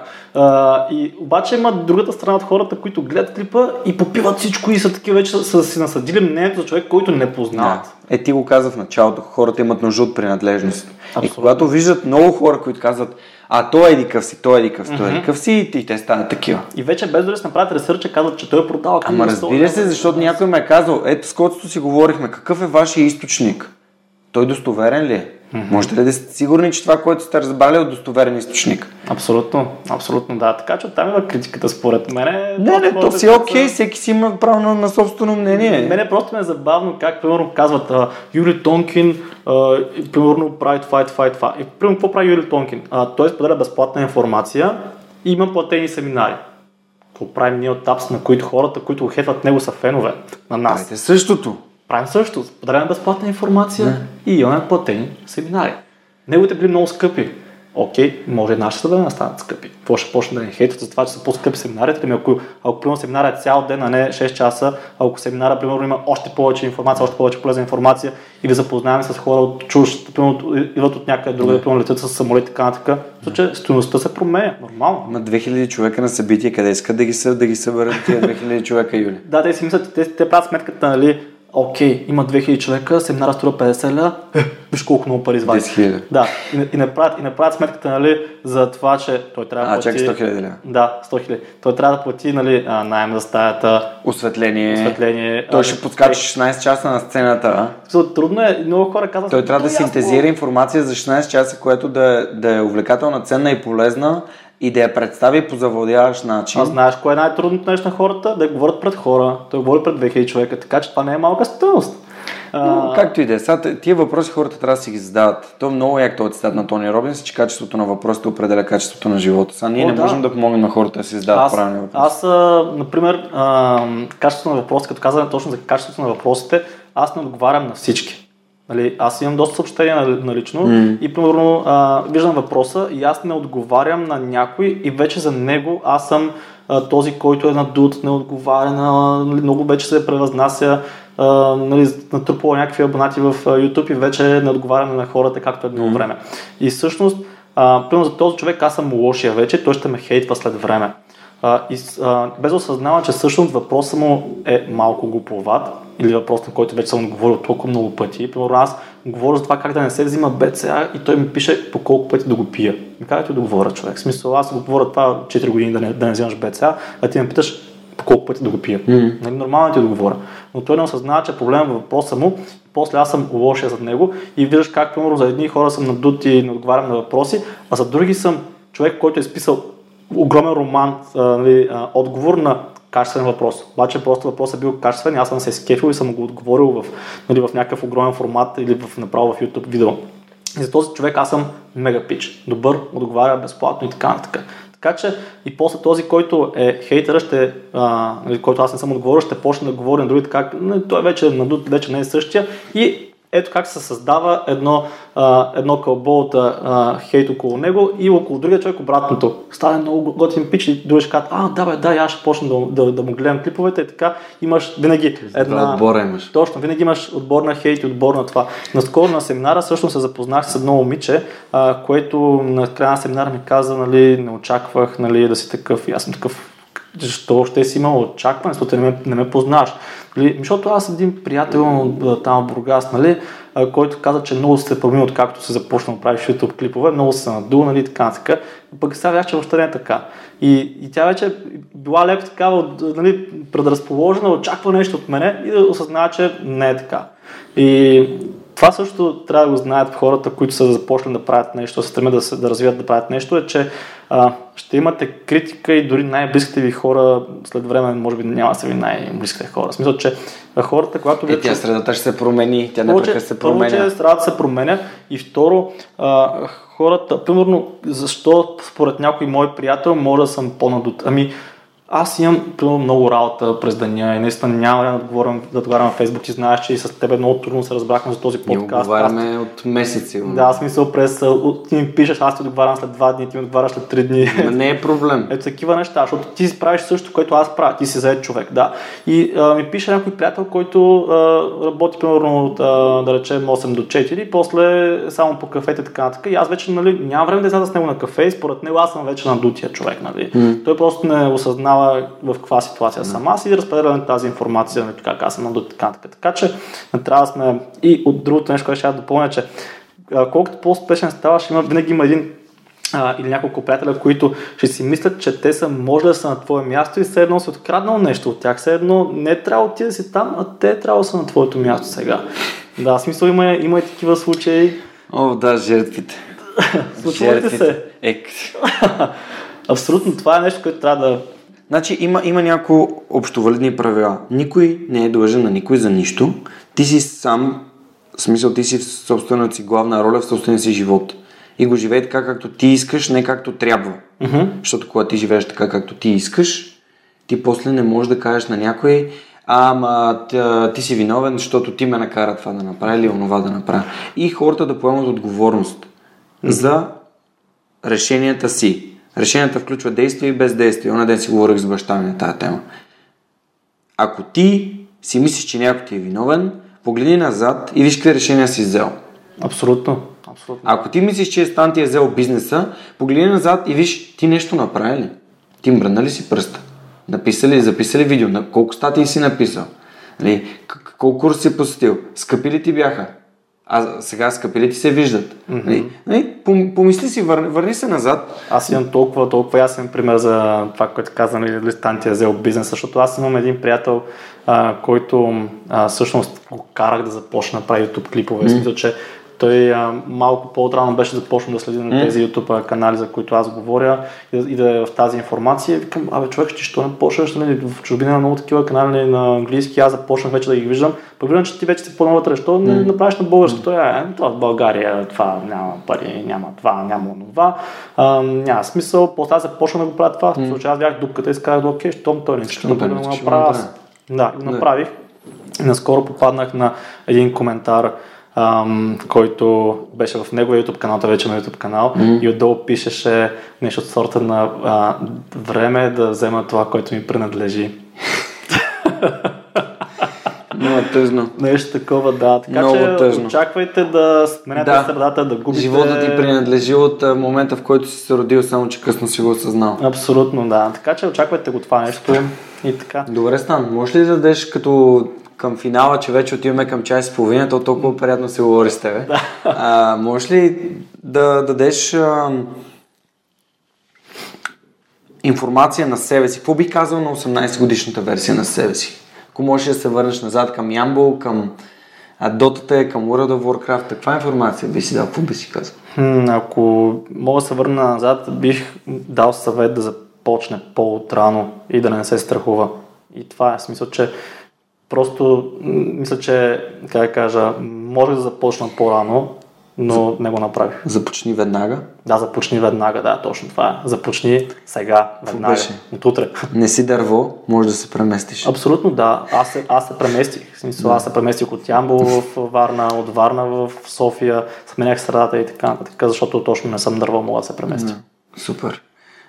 и обаче има другата страна от хората, които гледат клипа и попиват всичко и са такива вече са, си насъдили мнението за човек, който не познават. Да. Е, ти го каза в началото. Хората имат нужда от принадлежност. Абсолютно. И когато виждат много хора, които казват, а той е дикъв си, той е дикъв си, той е дикъв си и, те станат такива. И вече без да се направят ресърча, казват, че той е продал. Ама разбира се, защото някой ме е казал, ето с си говорихме, какъв е вашия източник? Той достоверен ли е? Mm-hmm. Можете ли да сте сигурни, че това, което сте разбрали е от достоверен източник? Абсолютно, абсолютно да. Така че оттам има критиката според мен. Не, не, то си е окей, okay, всеки си има право на, на собствено мнение. Мене просто ме е забавно как, примерно, казват а, Юли Тонкин, а, примерно, прави това и това и това. И, примерно, какво прави Юли Тонкин? А, той споделя безплатна информация и има платени семинари. Какво правим ние от ТАПС, на които хората, които хетват него са фенове на нас? Правите същото правим също. Споделяме безплатна информация не. и имаме платени семинари. Неговите били много скъпи. Окей, може нашите да не станат скъпи. Какво ще почне да ни хейтват за това, че са по-скъпи семинарите? Ами ако, ако примерно семинара е цял ден, а не 6 часа, ако семинара примерно има още повече информация, още повече полезна информация и да запознаваме с хора от чуж, примерно идват от някъде друга, да примерно летят с самолети, така нататък, че стоеността се променя, нормално. На 2000 човека на събитие, къде искат да ги, да ги съберат тия 2000 човека, Юли? Да, те си мислят, те, те правят сметката, нали, окей, има 2000 човека, семинара струва 50 ля, е, виж колко много пари извади. 10 000. Да, и, и, не правят, и не правят сметката, нали, за това, че той трябва да плати... А, чак 100 000 ля. Да, 100 000. Той трябва да плати, нали, найем за стаята. Осветление. Осветление. Той ще подскача 16 часа на сцената. А? Трудно е, много хора казват... Той трябва да синтезира информация за 16 часа, което да, да е увлекателна, ценна и полезна и да я представи по завладяващ начин. А знаеш кое е най-трудното нещо на хората? Да говорят пред хора. Той говори пред 2000 човека, така че това не е малка стоеност. Но, както и да е. Тия въпроси хората трябва да си ги задават. То е много як този цитат на Тони Робинс, че качеството на въпросите определя качеството на живота. Сега ние О, не да. можем да помогнем на хората да си задават правилни въпроси. Аз, например, а, качеството на въпросите, като казваме точно за качеството на въпросите, аз не отговарям на всички. Нали, аз имам доста съобщения на лично mm. и примерно а, виждам въпроса и аз не отговарям на някой и вече за него аз съм а, този, който е надут, не отговаря на, нали, много вече се превъзнася, а, нали, натрупала някакви абонати в YouTube и вече не отговаря на хората както едно време. И всъщност, а, примерно за този човек аз съм лошия вече, той ще ме хейтва след време. А, и, а, без осъзнава, че всъщност въпросът му е малко глуповат или въпрос, на който вече съм говорил толкова много пъти. Примерно аз говоря за това как да не се взима БЦА и той ми пише по колко пъти да го пия. И как да говоря човек? В смисъл, аз го говоря това 4 години да не, да не взимаш БЦА, а ти ме питаш по колко пъти да го пия. Mm-hmm. Нали, нормално ти да го говоря. Но той не осъзнава, че проблемът е въпроса му, после аз съм лошия зад него и виждаш как, примерно, за едни хора съм надут и не отговарям на въпроси, а за други съм човек, който е списал огромен роман, а, нали, а, отговор на качествен въпрос. Обаче просто въпросът е бил качествен, аз съм се скефил и съм го отговорил в, нали, в някакъв огромен формат или в, направо в YouTube видео. И за този човек аз съм мега пич. Добър, отговаря безплатно и така нататък. Така че и после този, който е хейтера, ще, а, нали, който аз не съм отговорил, ще почне да говори на другите как нали, той вече, надут, вече не е същия и ето как се създава едно, а, едно кълбо от а, хейт около него и около другия човек обратното. Става много готин пич и другия ще а, да бе, да, аз ще почна да, да, да му гледам клиповете и така имаш винаги една... Отбора имаш. Точно, винаги имаш отбор на хейт и отбор на това. Наскоро на семинара също се запознах с едно момиче, а, което на края на семинара ми каза, нали, не очаквах нали, да си такъв и аз съм такъв защо ще си имал очакване, защото не ме, не ме познаваш. Нали, защото аз един приятел там в Бургас, нали, който каза, че много се е променил, откакто се започна да правиш YouTube клипове, много се надул, нали, така, така. Пък сега видях, че въобще не е така. И, и тя вече била леко такава, нали, предразположена, очаква нещо от мене и да осъзнава, че не е така. И това също трябва да го знаят хората, които са започнали да правят нещо, се стремят да, се, да развият да правят нещо, е, че а, ще имате критика и дори най-близките ви хора след време, може би няма да са ви най-близките хора. В смисъл, че хората, когато... Е, тя средата ще се промени, тя не се променя. Първо, че средата се променя и второ, а, хората, примерно, защо според някой мой приятел може да съм по-надут? Ами, аз имам примерно, много работа през деня и наистина няма да отговорям, да отговарям на Фейсбук. Ти знаеш, че и с тебе много трудно се разбрахме за този подкаст. Ние отговаряме аз... от месеци. Да, смисъл през... Ти ми пишеш, аз ти отговарям след два дни, ти ми отговаряш след три дни. Но не е проблем. Ето такива неща, защото ти си правиш също, което аз правя. Ти си заед човек, да. И а, ми пише някой приятел, който а, работи примерно от, а, да речем 8 до 4, после само по кафете така нататък. И аз вече нали, нямам време да с него на кафе и според него аз съм вече надутия човек. Нали. Mm. Той просто не осъзнава в каква ситуация съм аз и разпределяме тази информация, нали, как аз съм до така, така. Така че трябва да сме и от другото нещо, което ще допълня, че колкото по-успешен ставаш, има, винаги има един а, или няколко приятеля, които ще си мислят, че те са може да са на твое място и все едно си откраднал нещо от тях. Все едно не трябва ти да си там, а те трябва да са на твоето място сега. Да, смисъл има, има и такива случаи. О, да, жертвите. Случвате се. Ек. Абсолютно, това е нещо, което трябва да Значи има, има няколко общовалидни правила. Никой не е длъжен на никой за нищо. Ти си сам, в смисъл ти си в собствената си главна роля в собствения си живот. И го живее така, както ти искаш, не както трябва. Uh-huh. Защото когато ти живееш така, както ти искаш, ти после не можеш да кажеш на някой, ама ти си виновен, защото ти ме накара това да направя или онова да направя. И хората да поемат отговорност uh-huh. за решенията си. Решенията включват действие и бездействие. Оня ден си говорих с баща ми на тази тема. Ако ти си мислиш, че някой ти е виновен, погледни назад и виж какви решения си взел. Абсолютно. Абсолютно. Ако ти мислиш, че Стан ти е взел бизнеса, погледни назад и виж ти нещо направи ли? Ти мръдна ли си пръста? Написали, записали видео? На колко статии си написал? Нали, колко курс си посетил? Скъпи ли ти бяха? А сега скъпелите се виждат. Mm-hmm. Нали? Помисли си, върни, върни се назад. Аз имам толкова, толкова ясен пример за това, което каза, нали, дали Станти е взел бизнес, защото аз имам един приятел, а, който а, всъщност го карах да започне да прави YouTube клипове. Mm-hmm. Смисъл, че той а, малко по-отрано беше започнал да следи на тези YouTube канали, за които аз говоря и, и да е в тази информация. Викам, абе човек, ти що не почнеш, нали, в чужбина на много такива канали на английски, аз започнах вече да ги виждам. Пък че ти вече си по-навътре, що не направиш на български? Той е, това в България, това няма пари, няма това, няма това. А, няма смисъл, после аз започнах да го правя това. В случай аз бях дупката и си казах, окей, щом той не ще да го направя. Да, го направих. Наскоро попаднах на един коментар ам, който беше в неговия YouTube канал, той вече има YouTube канал mm-hmm. и отдолу пишеше нещо от сорта на а, време е да взема това, което ми принадлежи. Много тъжно. Нещо такова, да. Така Много че тъжно. очаквайте да сменяте Да. средата, да губите... Живота ти принадлежи от момента, в който си се родил, само че късно си го осъзнал. Абсолютно, да. Така че очаквайте го това нещо и така. Добре, Стан, можеш ли да дадеш като към финала, че вече отиваме към час и половина, то толкова приятно се говори с тебе. А, можеш ли да дадеш а, информация на себе си? Какво би казал на 18 годишната версия на себе си? Ако можеш да се върнеш назад към Ямбол, към а, Дотата, към World of Warcraft, каква информация би си дал? Какво би си казал? Ако мога да се върна назад, бих дал съвет да започне по-отрано и да не се страхува. И това е смисъл, че просто мисля, че, как да кажа, може да започна по-рано, но не го направих. Започни веднага. Да, започни веднага, да, точно това е. Започни сега, веднага, беше? от утре. Не си дърво, може да се преместиш. Абсолютно да. Аз се, аз се преместих. В смисъл, аз се преместих от Ямбол в Варна, от Варна в София, сменях средата и така нататък, защото точно не съм дърво, мога да се преместя. Супер.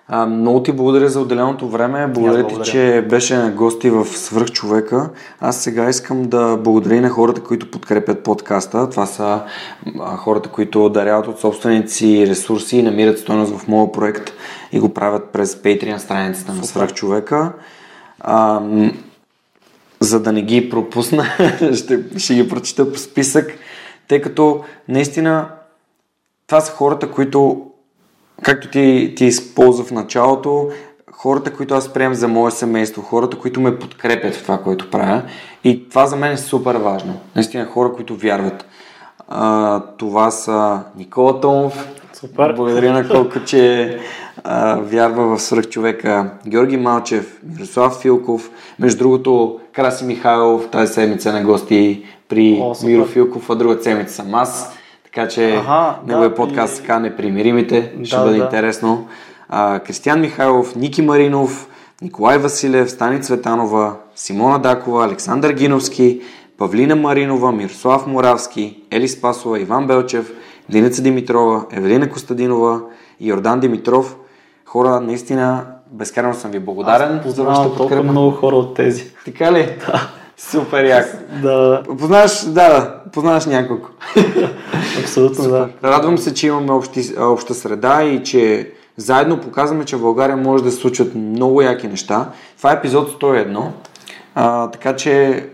А, много ти благодаря за отделеното време. Благодаря ти, благодаря. че беше на гости в Свръхчовека. Аз сега искам да благодаря и на хората, които подкрепят подкаста. Това са хората, които даряват от собствените си ресурси и намират стойност в моят проект и го правят през Patreon страницата на Свръхчовека. А, за да не ги пропусна, ще, ще ги прочита по списък, тъй като наистина това са хората, които както ти, ти използва в началото, хората, които аз приемам за мое семейство, хората, които ме подкрепят в това, което правя. И това за мен е супер важно. Наистина хора, които вярват. А, това са Никола Томов. Супер. Благодаря на колко, че а, вярва в свръхчовека. Георги Малчев, Мирослав Филков. Между другото, Краси Михайлов тази седмица на гости при О, супер. Миро Филков, а друга седмица съм аз. Така че Аха, неговия да, подкаст и- Непримиримите. Ще Да, бъде да. интересно. А, Кристиян Михайлов, Ники Маринов, Николай Василев, Стани Цветанова, Симона Дакова, Александър Гиновски, Павлина Маринова, Мирослав Моравски, Ели Спасова, Иван Белчев, Диница Димитрова, Евелина Костадинова Йордан Димитров. Хора, наистина, безкрайно съм ви благодарен за Познавам вашата толкова подкрепа. много хора от тези. Така ли? Да. Супер яко. Да, Познаваш, да, да, познаваш няколко. абсолютно да. Радвам се, че имаме общи, обща среда и че заедно показваме, че в България може да се случват много яки неща. Това е епизод 101, а, така че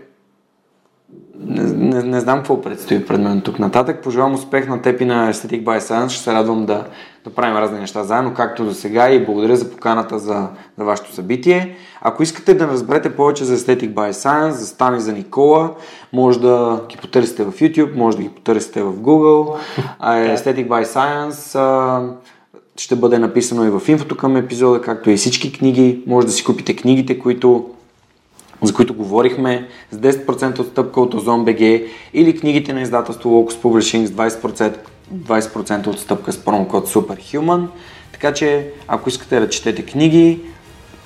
не, не, не знам какво предстои пред мен тук нататък. Пожелавам успех на теб и на Aesthetic by Science. Ще се радвам да, да правим разни неща заедно, както до сега и благодаря за поканата за, за вашето събитие. Ако искате да разберете повече за Aesthetic by Science, за Стани за Никола, може да ги потърсите в YouTube, може да ги потърсите в Google. Aesthetic by Science а, ще бъде написано и в инфото към епизода, както и всички книги. Може да си купите книгите, които за които говорихме, с 10% отстъпка от Озон БГ или книгите на издателство Locus Publishing с 20%, 20% отстъпка с промокод Superhuman. Така че, ако искате да четете книги,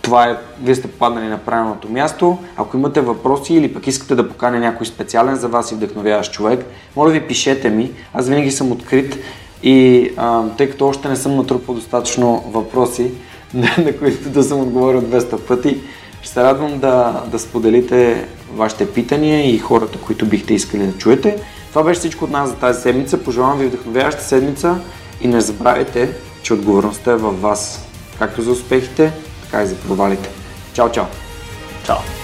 това е, вие сте попаднали на правилното място. Ако имате въпроси или пък искате да поканя някой специален за вас и вдъхновяващ човек, моля ви пишете ми. Аз винаги съм открит и а, тъй като още не съм натрупал достатъчно въпроси, на които да съм отговорил 200 пъти, ще се радвам да, да споделите вашите питания и хората, които бихте искали да чуете. Това беше всичко от нас за тази седмица. Пожелавам ви вдъхновяваща седмица и не забравяйте, че отговорността е във вас. Както за успехите, така и за провалите. Чао, чао! Чао.